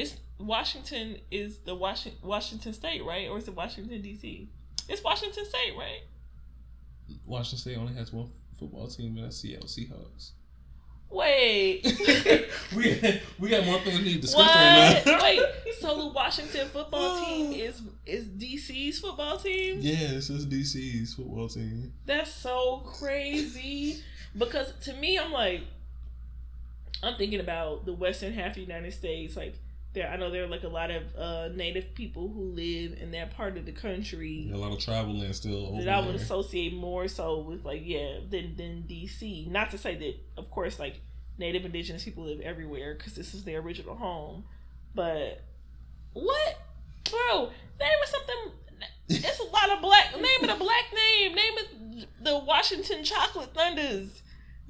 It's Washington is the Washington Washington State, right? Or is it Washington D.C.? It's Washington State, right? Washington State only has one football team, and that's Seattle Seahawks. Wait. we we got more things we need to discuss right now. Wait. So the Washington football team is is DC's football team? Yeah, it's just DC's football team. That's so crazy. Because to me, I'm like, I'm thinking about the western half of the United States. Like, there I know there are like a lot of uh, native people who live in that part of the country. Yeah, a lot of tribal land still. that I would there. associate more so with like yeah than than DC. Not to say that of course like native indigenous people live everywhere because this is their original home, but what, bro? Name of something. It's a lot of black. Name of the black name. Name of the Washington Chocolate Thunders.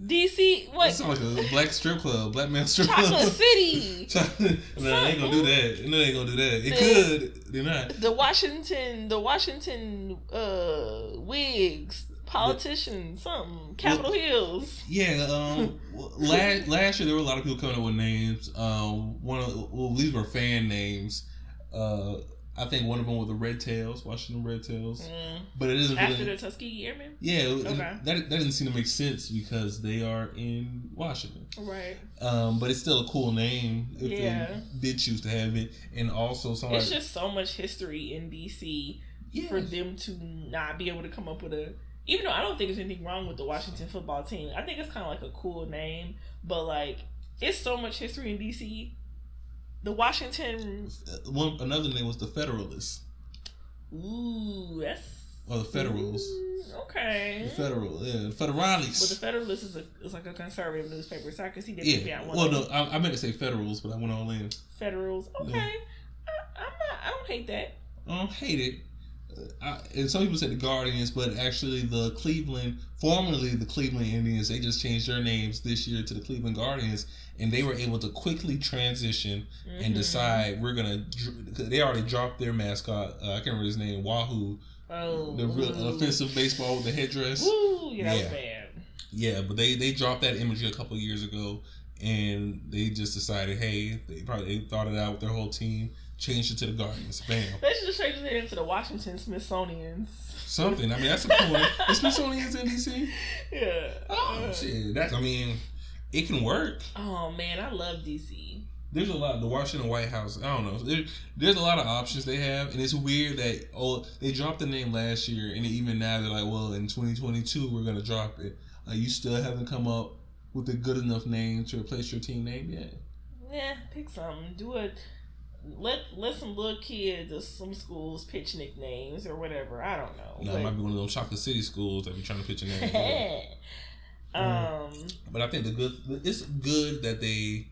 DC, what? It's like a black strip club, black man strip Chocolate club. City. no, they ain't gonna do that. No, they ain't gonna do that. It the, could. They're not. The Washington, the Washington uh wigs, politician, something, Capitol well, Hills. Yeah. Um. last last year there were a lot of people coming up with names. Um. One of well these were fan names. Uh. I think one of them was the Red Tails, Washington Red Tails. Mm. But it isn't after really, the Tuskegee Airmen. Yeah, okay. that that didn't seem to make sense because they are in Washington, right? Um, but it's still a cool name if yeah. they did choose to have it, and also somebody. It's just so much history in DC yes. for them to not be able to come up with a. Even though I don't think there's anything wrong with the Washington football team, I think it's kind of like a cool name, but like it's so much history in DC the Washington. Uh, one another name was the Federalists. Ooh, that's. Or the Federals. Ooh, okay. The Federal, yeah, the Federalists. But the Federalist is, a, is like a conservative newspaper, so I can see that. Yeah. Well, no, I, I, meant to say Federals, but I went all in. Federals, okay. Yeah. I, I'm not. I don't hate that. I don't hate it. I, and some people said the Guardians, but actually the Cleveland, formerly the Cleveland Indians, they just changed their names this year to the Cleveland Guardians, and they were able to quickly transition mm-hmm. and decide we're gonna. They already dropped their mascot. Uh, I can't remember his name. Wahoo. Oh, the real offensive baseball with the headdress. Ooh, yeah, yeah. bad. Yeah, but they they dropped that imagery a couple years ago, and they just decided, hey, they probably they thought it out with their whole team changed it to the Guardians. Bam. They should just change it into the Washington Smithsonian's. Something. I mean, that's a cool one. The Smithsonian's in DC. Yeah. Oh uh, shit. That's. I mean, it can work. Oh man, I love DC. There's a lot. The Washington White House. I don't know. There, there's a lot of options they have, and it's weird that oh they dropped the name last year, and even now they're like, well, in 2022 we're gonna drop it. Uh, you still haven't come up with a good enough name to replace your team name yet. Yeah, pick something. Do it let let some little kids or some schools pitch nicknames or whatever. I don't know. No, it might be one of those chocolate city schools that be trying to pitch a name. um, but I think the good it's good that they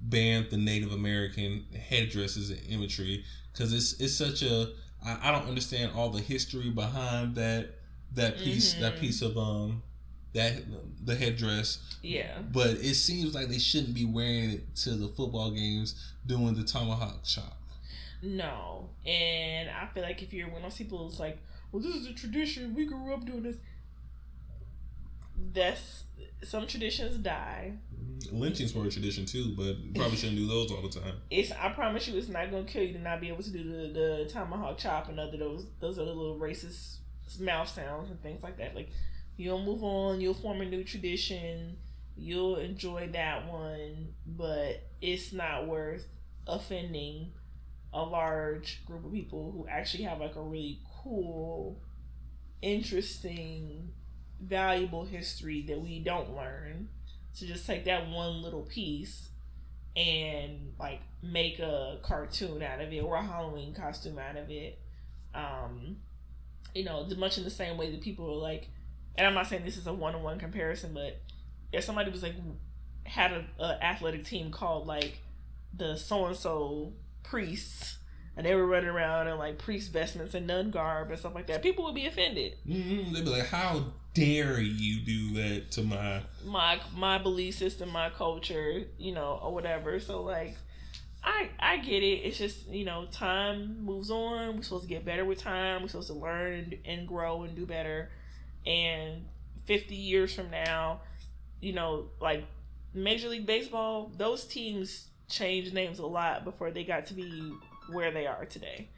banned the Native American headdresses and imagery because it's it's such a I, I don't understand all the history behind that that piece mm-hmm. that piece of um that the headdress. Yeah. But it seems like they shouldn't be wearing it to the football games doing the tomahawk chop. No. And I feel like if you're one of those people who's like, well, this is a tradition. We grew up doing this. That's some traditions die. Lynching's part of tradition too, but probably shouldn't do those all the time. It's I promise you, it's not gonna kill you to not be able to do the, the tomahawk chop and other those those other little racist mouth sounds and things like that. Like You'll move on, you'll form a new tradition, you'll enjoy that one, but it's not worth offending a large group of people who actually have like a really cool, interesting, valuable history that we don't learn. To just take that one little piece and like make a cartoon out of it or a Halloween costume out of it. Um, you know, much in the same way that people are like, and I'm not saying this is a one on one comparison, but if somebody was like had a, a athletic team called like the so and so priests, and they were running around in like priest vestments and nun garb and stuff like that, people would be offended. Mm-hmm. They'd be like, "How dare you do that to my my my belief system, my culture, you know, or whatever." So like. I I get it. It's just you know time moves on. We're supposed to get better with time. We're supposed to learn and, and grow and do better and 50 years from now, you know, like Major League Baseball, those teams changed names a lot before they got to be where they are today.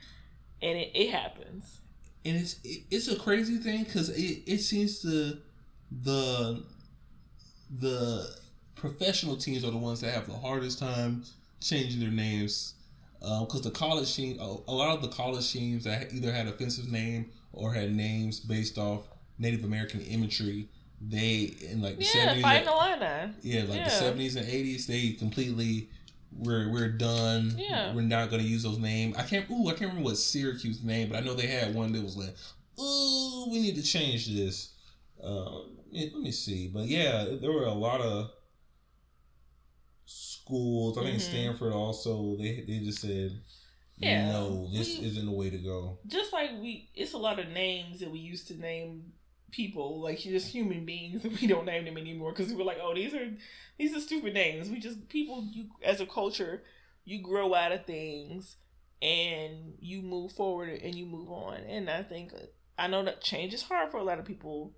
And it, it happens. And it's it, it's a crazy thing because it, it seems to the the professional teams are the ones that have the hardest time changing their names because um, the college team a, lot of the college teams that either had offensive name or had names based off Native American imagery, they in like the yeah, 70s. Fighting Atlanta. Yeah, like yeah. the seventies and eighties, they completely we're we're done. Yeah. we're not gonna use those names. I can't. Ooh, I can't remember what Syracuse name, but I know they had one that was like, ooh, we need to change this. Uh, let me see, but yeah, there were a lot of schools. I think Mhm. Stanford also. They they just said, Yeah, no, this we- isn't the way to go. just like we it's a lot of names that we used to name people like just human beings and we don't name them anymore because we're like oh these are these are stupid names. We just people you as a culture you grow out of things and you move forward and you move on. And i think i know that change is hard for a lot of people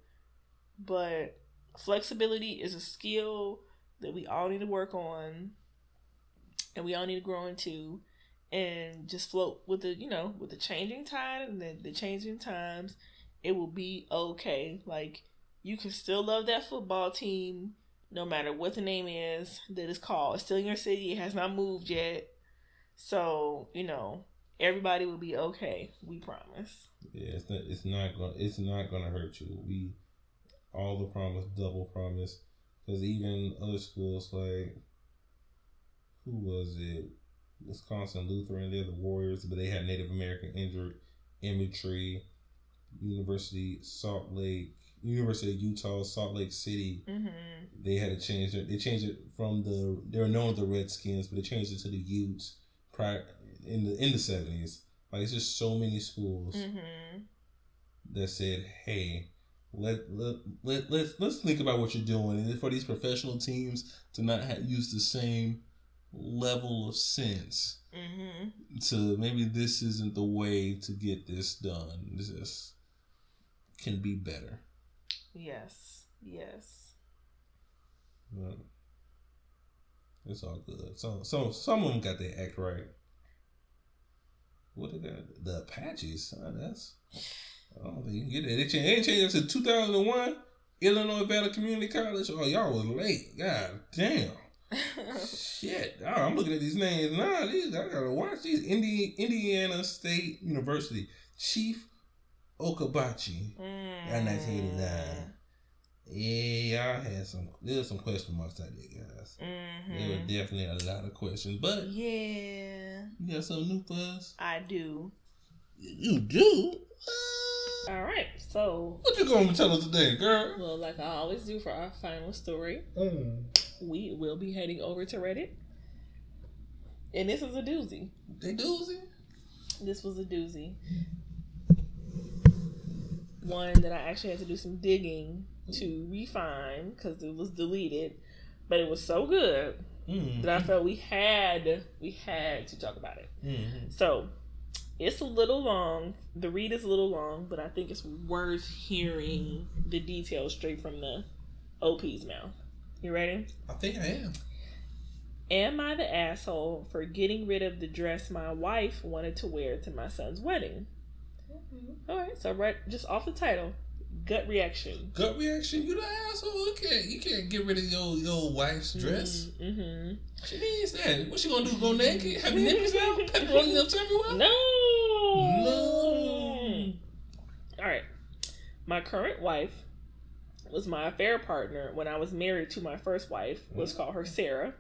but flexibility is a skill that we all need to work on and we all need to grow into and just float with the you know with the changing tide and the, the changing times it will be okay like you can still love that football team no matter what the name is that is called it's still in your city it has not moved yet so you know everybody will be okay we promise Yeah, it's not. It's not going. It's not going to hurt you. We all the promise, double promise. Because even other schools like who was it? Wisconsin Lutheran. They're the Warriors, but they had Native American injured imagery. University Salt Lake, University of Utah, Salt Lake City. mm-hmm. They had to change it. They changed it from the. They were known as the Redskins, but they changed it to the Utes. Prior in the in the seventies. Like it's just so many schools Mm-hmm. that said, "Hey, let let let let's let's think about what you're doing." And for these professional teams to not ha- use the same level of sense Mm-hmm. to maybe this isn't the way to get this done. This is, can be better. yes yes But it's all good. So some some of them got their act right. What they got? The Apaches. Huh? That's I don't think you can get it. They changed. They changed it to 2001. Illinois Valley Community College. Oh, y'all was late. God damn. Shit. Oh, I'm looking at these names now. These I gotta watch these. Indi- Indiana State University. Chief Quabachi. mm. Got 1989. Yeah, y'all had some. There was some question marks out there, guys. There were Mm-hmm. definitely a lot of questions, but yeah you got something new for us. i do You do. all right so What you going to tell us today, girl? Well, like I always do for our final story, Mm. we will be heading over to Reddit. And this is a doozy. They doozy. This was a doozy. One that I actually had to do some digging to refine because it was deleted, but it was so good Mm. that I felt we had we had to talk about it. Mm-hmm. So it's a little long. The read is a little long, but I think it's worth hearing the details straight from the OP's mouth. You ready? I think I am. Am I the asshole for getting rid of the dress my wife wanted to wear to my son's wedding? Mm-hmm. All right, so right just off the title, gut reaction. Gut reaction. You the asshole. You can't. You can't get rid of your your wife's mm-hmm, dress. Mm-hmm. She needs that. What she gonna do? Go naked? Have mm-hmm. nipples out? Pepperoni nips everywhere? No. No. All right. My current wife was my affair partner when I was married to my first wife. Let's call her Sarah.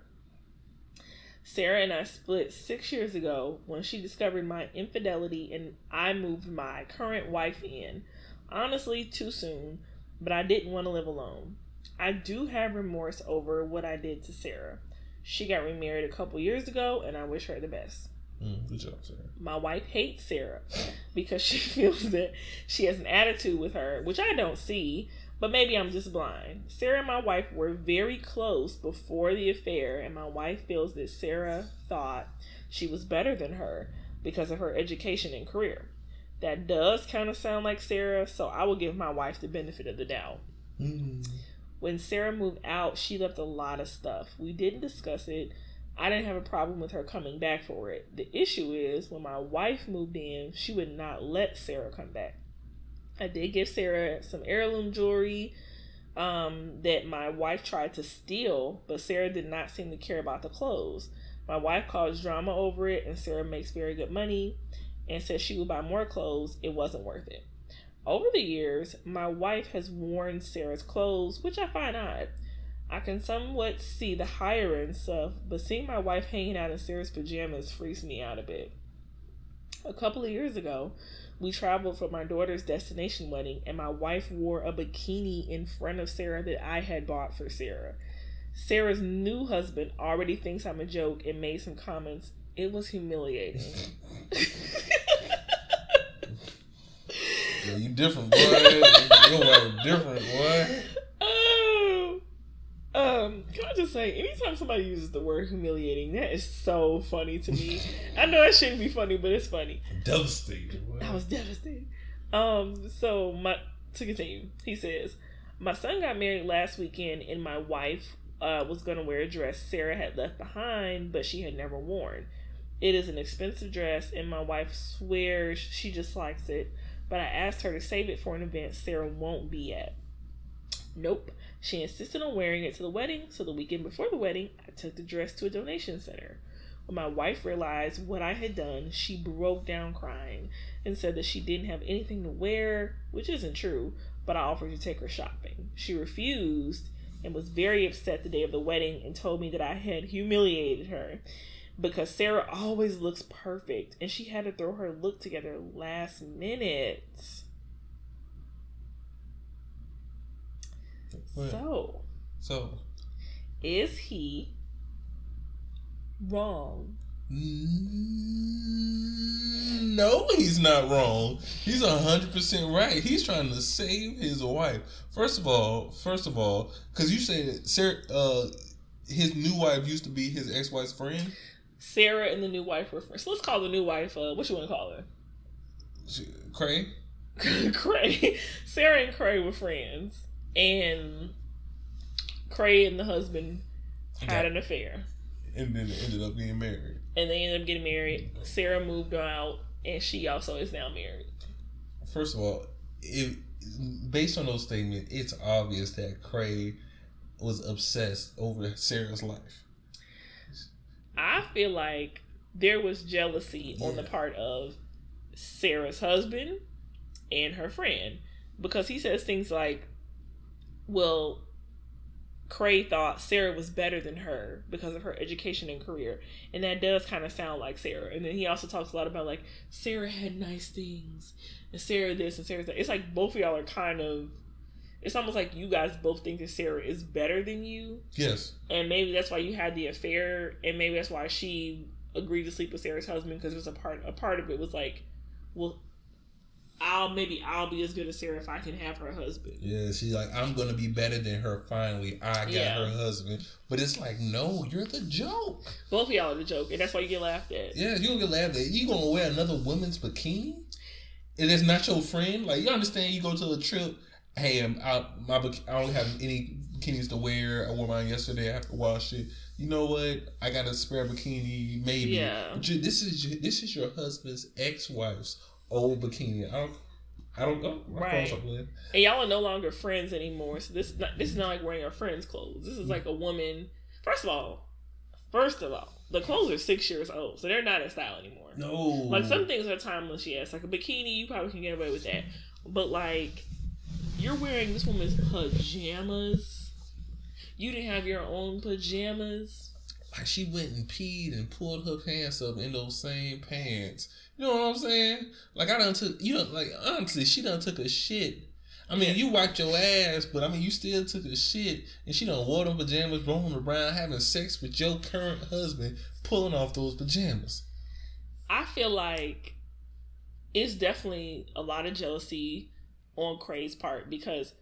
Sarah and I split six years ago when she discovered my infidelity and I moved my current wife in. Honestly, too soon, but I didn't want to live alone. I do have remorse over what I did to Sarah. She got remarried a couple years ago and I wish her the best. Mm, good job, sir. My wife hates Sarah because she feels that she has an attitude with her, which I don't see, but maybe I'm just blind. Sarah and my wife were very close before the affair, and my wife feels that Sarah thought she was better than her because of her education and career. That does kind of sound like Sarah, so I will give my wife the benefit of the doubt. Mm. When Sarah moved out, she left a lot of stuff. We didn't discuss it. I didn't have a problem with her coming back for it. The issue is when my wife moved in, she would not let Sarah come back. I did give Sarah some heirloom jewelry um, that my wife tried to steal, but Sarah did not seem to care about the clothes. My wife caused drama over it, and Sarah makes very good money and said she would buy more clothes. It wasn't worth it. Over the years, my wife has worn Sarah's clothes, which I find odd. I can somewhat see the higher end stuff, but seeing my wife hanging out in Sarah's pajamas freaks me out a bit. A couple of years ago, we traveled for my daughter's destination wedding, and my wife wore a bikini in front of Sarah that I had bought for Sarah. Sarah's new husband already thinks I'm a joke and made some comments. It was humiliating. Yeah, you different, boy. Your wife different, boy. Um, can I just say, anytime somebody uses the word humiliating, that is so funny to me. I know it shouldn't be funny, but it's funny. Devastated. I was devastated. Um, so my to continue, he says, My son got married last weekend and my wife uh, was gonna wear a dress Sarah had left behind, but she had never worn. It is an expensive dress and my wife swears she just likes it, but I asked her to save it for an event Sarah won't be at. Nope. She insisted on wearing it to the wedding, so the weekend before the wedding, I took the dress to a donation center. When my wife realized what I had done, she broke down crying and said that she didn't have anything to wear, which isn't true, but I offered to take her shopping. She refused and was very upset the day of the wedding and told me that I had humiliated her because Sarah always looks perfect and she had to throw her look together last minute. So, So, is he wrong? no, he's not wrong. He's hundred percent right. He's trying to save his wife. First of all, first of all, because you said Sarah, uh, his new wife used to be his ex-wife's friend. Sarah and the new wife were friends. So let's call the new wife, uh, what you want to call her? Cray. Cray. Sarah and Cray were friends. And Cray and the husband had an affair. and then they ended up getting married. And they ended up getting married. Sarah moved out, and she also is now married. First of all, if based on those statements, it's obvious that Cray was obsessed over Sarah's life. I feel like there was jealousy on the part of Sarah's husband and her friend because he says things like, well, Cray thought Sarah was better than her because of her education and career. And that does kind of sound like Sarah. And then he also talks a lot about like Sarah had nice things and Sarah this and Sarah that. It's like both of y'all are kind of it's almost like you guys both think that Sarah is better than you Yes. and maybe that's why you had the affair, and maybe that's why she agreed to sleep with Sarah's husband because it was a part. A part of it was like, well, I'll maybe I'll be as good as Sarah if I can have her husband. Yeah, she's like, I'm gonna be better than her. Finally, I got Yeah. her husband. But it's like, no, you're the joke. Both of y'all are the joke, and that's why you get laughed at. Yeah, you don't get laughed at. You gonna wear another woman's bikini? And it's not your friend. Like you understand? You go to a trip. Hey, um, I'm out. My I don't have any bikinis to wear. I wore mine yesterday. To wash it. You know what? I got a spare bikini. Maybe. Yeah. This is this is your husband's ex-wife's old bikini. I don't. I don't know. My Right. And y'all are no longer friends anymore. So this is not this is not like wearing your friend's clothes. This is like a woman. First of all, first of all, the clothes are six years old, so they're not in style anymore. No. Like some things are timeless, yes. Like a bikini, you probably can get away with that. But like, you're wearing this woman's pajamas. You didn't have your own pajamas. Like she went and peed and pulled her pants up in those same pants. You know what I'm saying? Like I done took you know, like honestly, she done took a shit. I mean, you wiped your ass, but I mean, you still took a shit, and she done wore them pajamas, rolling around, having sex with your current husband, pulling off those pajamas. I feel like it's definitely a lot of jealousy on Cray's part because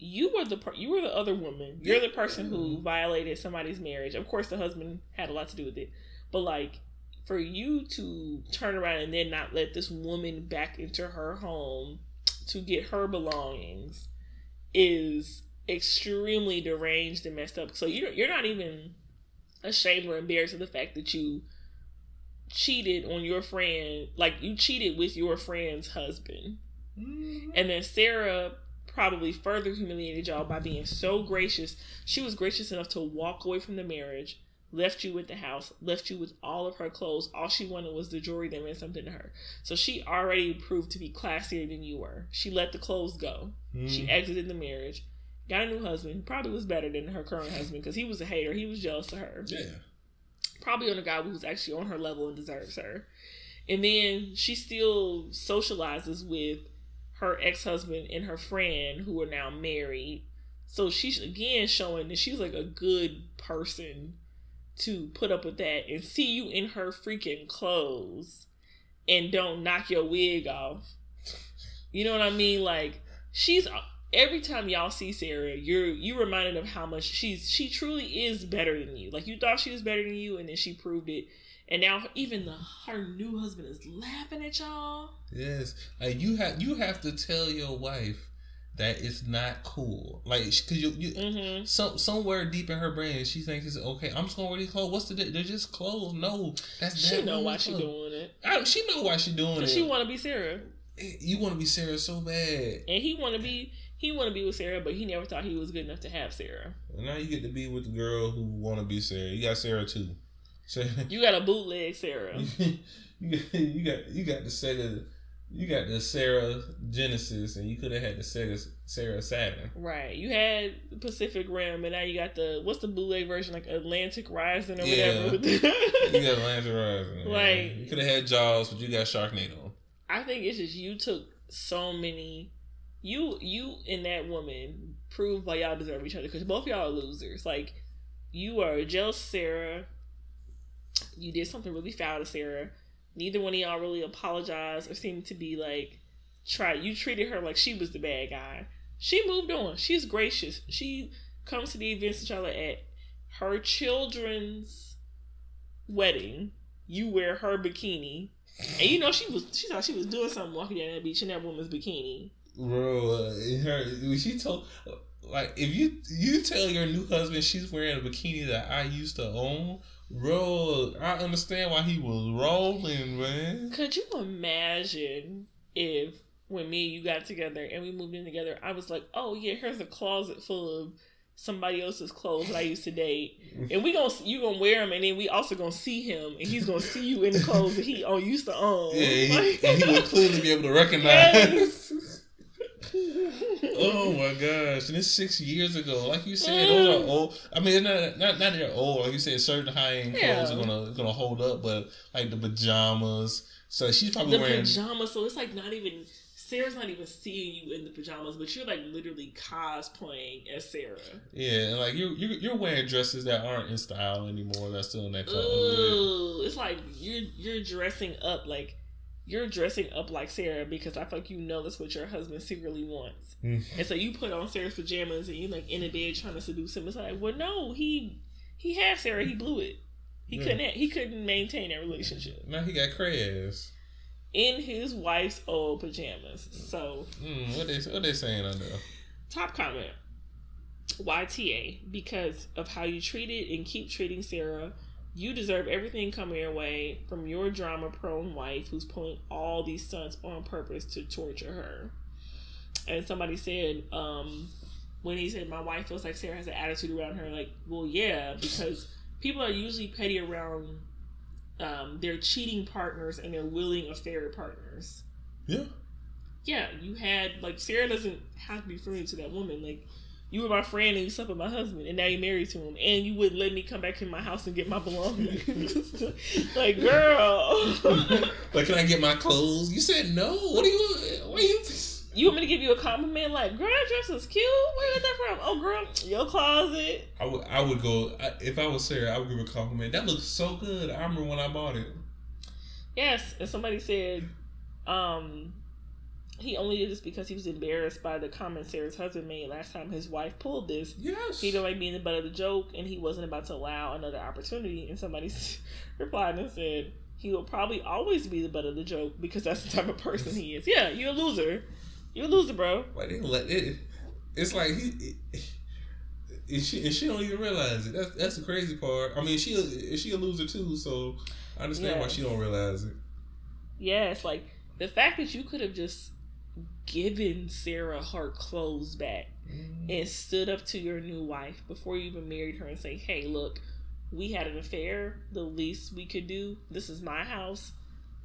you were the per- you were the other woman. You're the person who mm-hmm. violated somebody's marriage. Of course, the husband had a lot to do with it, but like for you to turn around and then not let this woman back into her home to get her belongings is extremely deranged and messed up. So you're you're not even ashamed or embarrassed of the fact that you cheated on your friend, like you cheated with your friend's husband. Mm-hmm. And then Sarah probably further humiliated y'all by being so gracious. She was gracious enough to walk away from the marriage, left you with the house, left you with all of her clothes. All she wanted was the jewelry that meant something to her. So she already proved to be classier than you were. She let the clothes go. She Mm. exited the marriage. got a new husband. Probably was better than her current husband because he was a hater. He was jealous of her. Yeah. Probably on a guy who's actually on her level and deserves her. And then she still socializes with her ex husband and her friend who are now married. So she's again showing that she's like a good person to put up with that and see you in her freaking clothes and don't knock your wig off. You know what I mean? Like she's every time y'all see Sarah, you're you reminded of how much she's she truly is better than you. Like you thought she was better than you, and then she proved it. And now even the her new husband is laughing at y'all. Yes, like you have you have to tell your wife that it's not cool. Like because you, you Mm-hmm. some somewhere deep in her brain she thinks it's okay. I'm just gonna wear these clothes. What's the they're just clothes? No, that's She that know why she doing it. I, she know why she doing it. She want to be Sarah, you want to be Sarah so bad. and he want to be he want to be with Sarah, but he never thought he was good enough to have Sarah. Now you get to be with the girl who want to be Sarah. You got Sarah too. So You got a bootleg Sarah. you got you got you got the Sega, you got the Sarah Genesis, and you could have had the Sega Sarah Saturn. Right. You had the Pacific Rim, and now you got the what's the bootleg version, like Atlantic Rising or Yeah. whatever. You got Atlantic Rising. Like- you could have had Jaws, but you got Sharknado. I think it's just you took so many. You you and that woman proved why y'all deserve each other because both y'all are losers. Like you are jealous Sarah. You did something really foul to Sarah. Neither one of y'all really apologized or seemed to be like try. You treated her like she was the bad guy. She moved on. She's gracious. She comes to the events that y'all at. Her children's wedding. You wear her bikini. And you know she was she thought she was doing something walking down that beach in that woman's bikini. Bro, her she told like if you you tell your new husband she's wearing a bikini that I used to own, bro, I understand why he was rolling, man. Could you imagine if when me and you got together and we moved in together, I was like, Oh yeah, here's a closet full of somebody else's clothes that I used to date. And we gonna you gonna wear them and then we also gonna see him and he's gonna see you in the clothes that he oh used to own. Yeah, he, Like- and he would clearly be able to recognize. Yes. Oh my gosh! And it's six years ago. Like you said, those are old. I mean, not not not they're old. Like you said, certain high end clothes Yeah. are gonna gonna hold up, but like the pajamas. So she's probably the wearing. pajamas, so it's like not even Sarah's not even seeing you in the pajamas, but you're like literally cosplaying as Sarah. Yeah, and like you're, you're you're wearing dresses that aren't in style anymore. That's still in that color. Ooh, it's like you're you're dressing up like you're dressing up like Sarah because I feel like you know that's what your husband secretly wants, Mm. and so you put on Sarah's pajamas and you like in the bed trying to seduce him. It's like, well, no, he he had Sarah, he blew it. He Yeah. couldn't he couldn't maintain that relationship Now he got crayons. in his wife's old pajamas. So Mm, what they what they saying on there? Top comment. YTA, because of how you treated and keep treating Sarah, you deserve everything coming your way from your drama prone wife who's pulling all these stunts on purpose to torture her. And somebody said, um, when he said, My wife feels like Sarah has an attitude around her, like, well, yeah, because people are usually petty around um, their cheating partners and their willing affair partners Yeah. yeah, you had like Sarah doesn't have to be friendly to that woman. Like you were my friend and you slept with my husband and now you're married to him and you wouldn't let me come back in my house and get my belongings. like girl, Like, can I get my clothes? You said no. What do you? What you? you want me to give you a compliment? Like girl, that dress is cute. Where you that from? Oh girl, your closet. I would I would go I, if I was Sarah. I would give a compliment. That looks so good. I remember when I bought it. Yes, and somebody said, um. He only did this because he was embarrassed by the comment Sarah's husband made last time his wife pulled this. Yes. he didn't like being the butt of the joke and he wasn't about to allow another opportunity and somebody replied and said he will probably always be the butt of the joke because that's the type of person he is yeah you're a loser you're a loser bro Why they let it? It's like he. And she, and she don't even realize it. That's that's the crazy part. I mean, she a- she a loser too, so I understand why she don't realize it. yeah it's like the fact that you could have just given sarah her clothes back and stood up to your new wife before you even married her and say hey look we had an affair the least we could do this is my house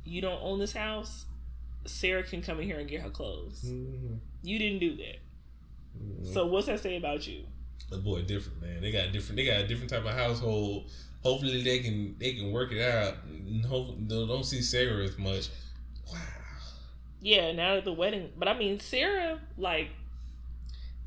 you don't own this house sarah can come in here and get her clothes Mhm. You didn't do that. Mm-hmm. So what's that say about you? The boy different, man. They got different. They got a different type of household. Hopefully they can they can work it out. Hope don't see Sarah as much. Yeah, now at the wedding, but I mean Sarah, like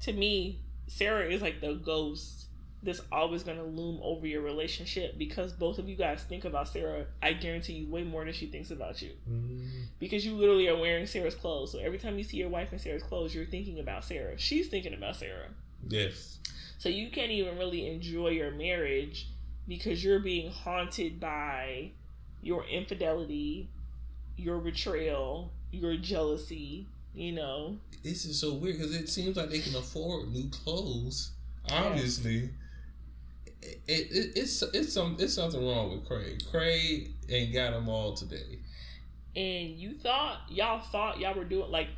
to me, Sarah is like the ghost that's always going to loom over your relationship because both of you guys think about Sarah, I guarantee you, way more than she thinks about you. Mm. Because you literally are wearing Sarah's clothes. So every time you see your wife in Sarah's clothes, you're thinking about Sarah. She's thinking about Sarah. Yes. So you can't even really enjoy your marriage because you're being haunted by your infidelity, your betrayal, your jealousy, you know. This is so weird because it seems like they can afford new clothes. Obviously. It, it, it's it's some it's something wrong with Craig. Craig ain't got them all today. And you thought y'all thought y'all were doing like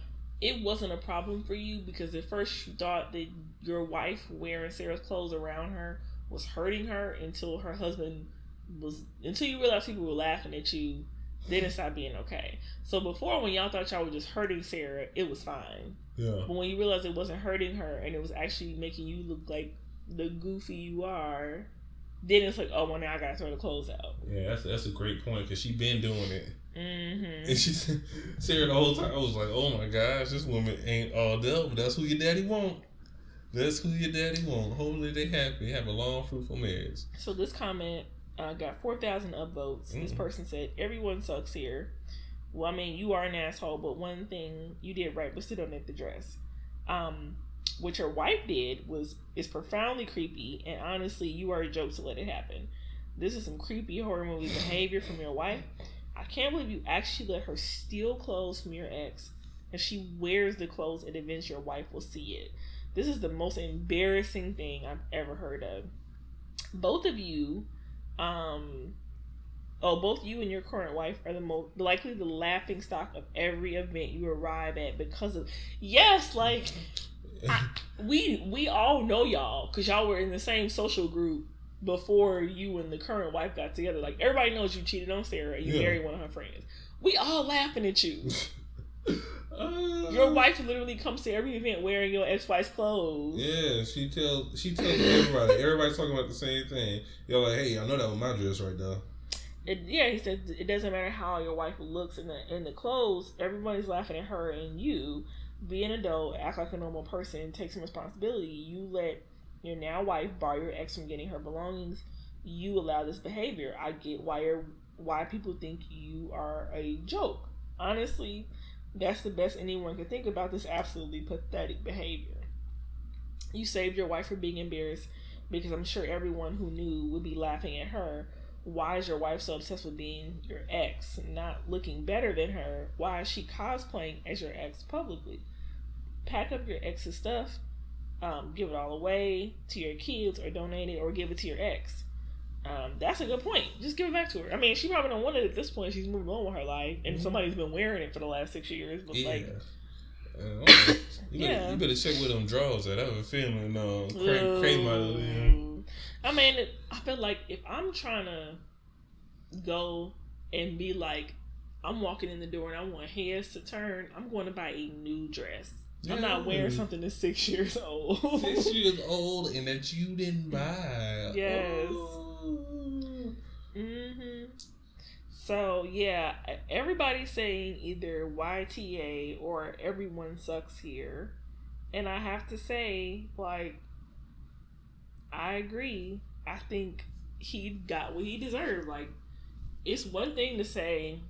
it wasn't a problem for you because at first you thought that your wife wearing Sarah's clothes around her was hurting her until her husband was until you realized people were laughing at you. Then it started being okay. So before, when y'all thought y'all were just hurting Sarah, it was fine. Yeah. But when you realized it wasn't hurting her and it was actually making you look like the goofy you are, then it's like, oh, well, now I gotta throw the clothes out. Yeah, that's that's a great point because she been doing it. Mm-hmm. And she Sarah the whole time I was like, oh my gosh, this woman ain't all but that's who your daddy want. That's who your daddy want. Hopefully they happy, They have a long, fruitful marriage. So this comment uh, got four thousand upvotes. Mm-hmm. This person said, "Everyone sucks here." Well, I mean, you are an asshole, but one thing you did right was to donate the dress. Um, what your wife did was is profoundly creepy, and honestly, you are a joke to let it happen. This is some creepy horror movie behavior from your wife. I can't believe you actually let her steal clothes from your ex, and she wears the clothes at events your wife will see it. This is the most embarrassing thing I've ever heard of. Both of you, um, oh, both you and your current wife are the most likely the laughing stock of every event you arrive at because of yes, like I, we we all know y'all because y'all were in the same social group before you and the current wife got together. Like everybody knows you cheated on Sarah. You yeah. married one of her friends. We all laughing at you. uh, your wife literally comes to every event wearing your ex wife's clothes. Yeah, she tells she tells everybody. Everybody's talking about the same thing. You're like, hey, I know that was my dress right there. It, yeah, he said it doesn't matter how your wife looks in the in the clothes. Everybody's laughing at her and you be an adult, act like a normal person, take some responsibility. You let your now wife bar your ex from getting her belongings. You allow this behavior. I get why you're why people think you are a joke. Honestly, that's the best anyone could think about this absolutely pathetic behavior. You saved your wife from being embarrassed because I'm sure everyone who knew would be laughing at her. Why is your wife so obsessed with being your ex, not looking better than her? Why is she cosplaying as your ex publicly? pack up your ex's stuff, um, give it all away to your kids, or donate it, or give it to your ex. Um, that's a good point. Just give it back to her. I mean, she probably don't want it at this point. She's moved on with her life, and mm-hmm. somebody's been wearing it for the last six years. But yeah. like, uh, you, better, yeah. you better check with them drawers. That I have a feeling, uh, cream, cream out I mean, I feel like if I'm trying to go and be like, I'm walking in the door and I want heads to turn, I'm going to buy a new dress. Yeah. I'm not wearing something that's six years old. six years old and that you didn't buy. Yes. Oh. Mhm. So yeah, everybody's saying either YTA or everyone sucks here, and I have to say, like, I agree. I think he got what he deserved. Like, it's one thing to say,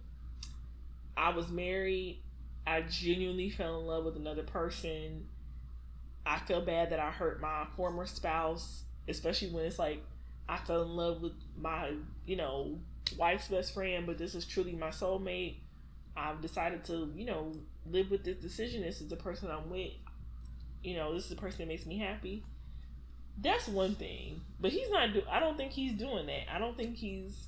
I was married I genuinely fell in love with another person. I feel bad that I hurt my former spouse, especially when it's like I fell in love with my, you know, wife's best friend, but this is truly my soulmate. I've decided to, you know, live with this decision. This is the person I'm with. You know, this is the person that makes me happy. That's one thing. But he's not do I don't think he's doing that. I don't think he's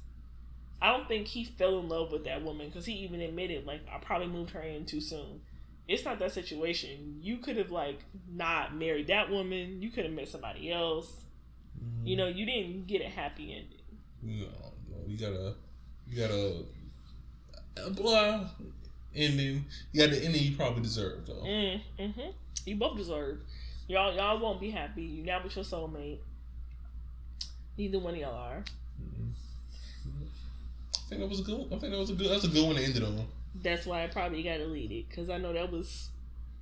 I don't think he fell in love with that woman because he even admitted like I probably moved her in too soon. It's not that situation. You could have like not married that woman. You could have met somebody else. Mm. You know, you didn't get a happy ending. No, no, you gotta, you gotta, uh, blah ending. You got the ending you probably deserve though. Mm, hmm You both deserve. Y'all y'all won't be happy. You're not with your soulmate. Neither one of y'all are. I think that was a good. I think that was a good. That's a good one to end it on. That's why I probably got deleted because I know that was.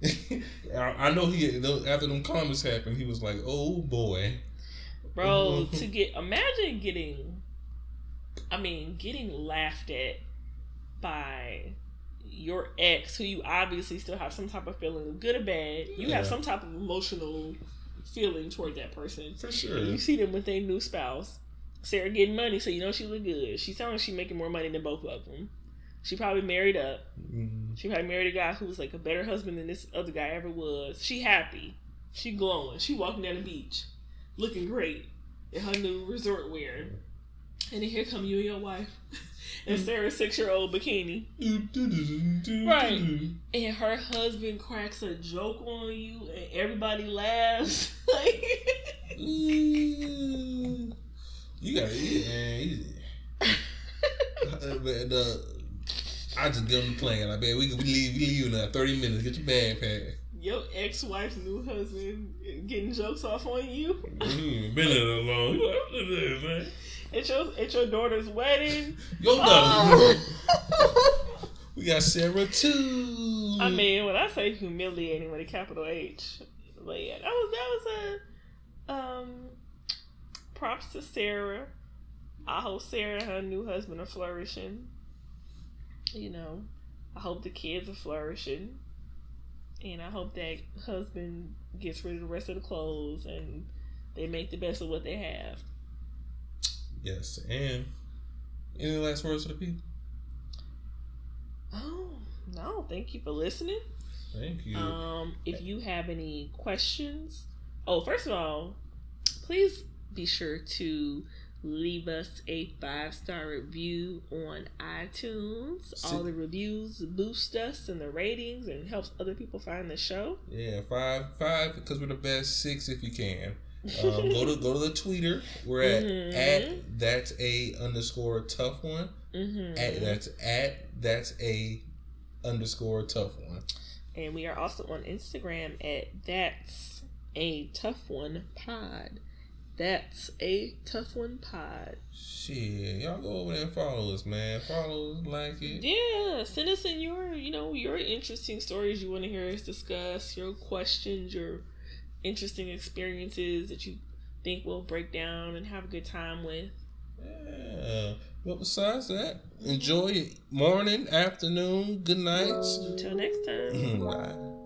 I, I know he after them comments happened, he was like, "Oh boy, bro." to get imagine getting, I mean, getting laughed at by your ex, who you obviously still have some type of feeling, good or bad. You yeah. have some type of emotional feeling toward that person. For sure. And you see them with their new spouse. Sarah getting money, so you know she look good. She sounds like she making more money than both of them. She probably married up. Mm-hmm. She probably married a guy who was like a better husband than this other guy ever was. She happy. She glowing. She walking down the beach, looking great in her new resort wear. And then here come you and your wife. and Sarah's six year old bikini. right. And her husband cracks a joke on you and everybody laughs. you gotta eat, man. but, uh, I just give them the plan. I bet we we leave we leave in uh, thirty minutes. Get your bag packed. Your ex wife's new husband getting jokes off on you. Mm, been in a long. man. It's your it's your daughter's wedding. Your daughter. Oh. we got Sarah too. I mean, when I say humiliating with a capital H, but yeah, that was that was a um props to Sarah. I hope Sarah and her new husband are flourishing. You know, I hope the kids are flourishing. And I hope that husband gets rid of the rest of the clothes and they make the best of what they have. Yes, and any last words for the people? Oh no! Thank you for listening. Thank you. Um, if you have any questions, oh, first of all, please be sure to leave us a five star review on iTunes. All the reviews boost us and the ratings and helps other people find the show. Yeah, five five because we're the best. Six if you can. Um, go to go to the Twitter. We're at mm-hmm. at that's a underscore tough one. Mm-hmm. At that's at that's a underscore tough one. And we are also on Instagram at that's a tough one pod. That's a tough one pod. Shit, y'all go over there and follow us, man. Follow us, like it. Yeah, send us in your, you know, your interesting stories you want to hear us discuss, your questions, your interesting experiences that you think we'll break down and have a good time with. Yeah. But besides that, enjoy your morning, afternoon, good nights. Until next time. Bye.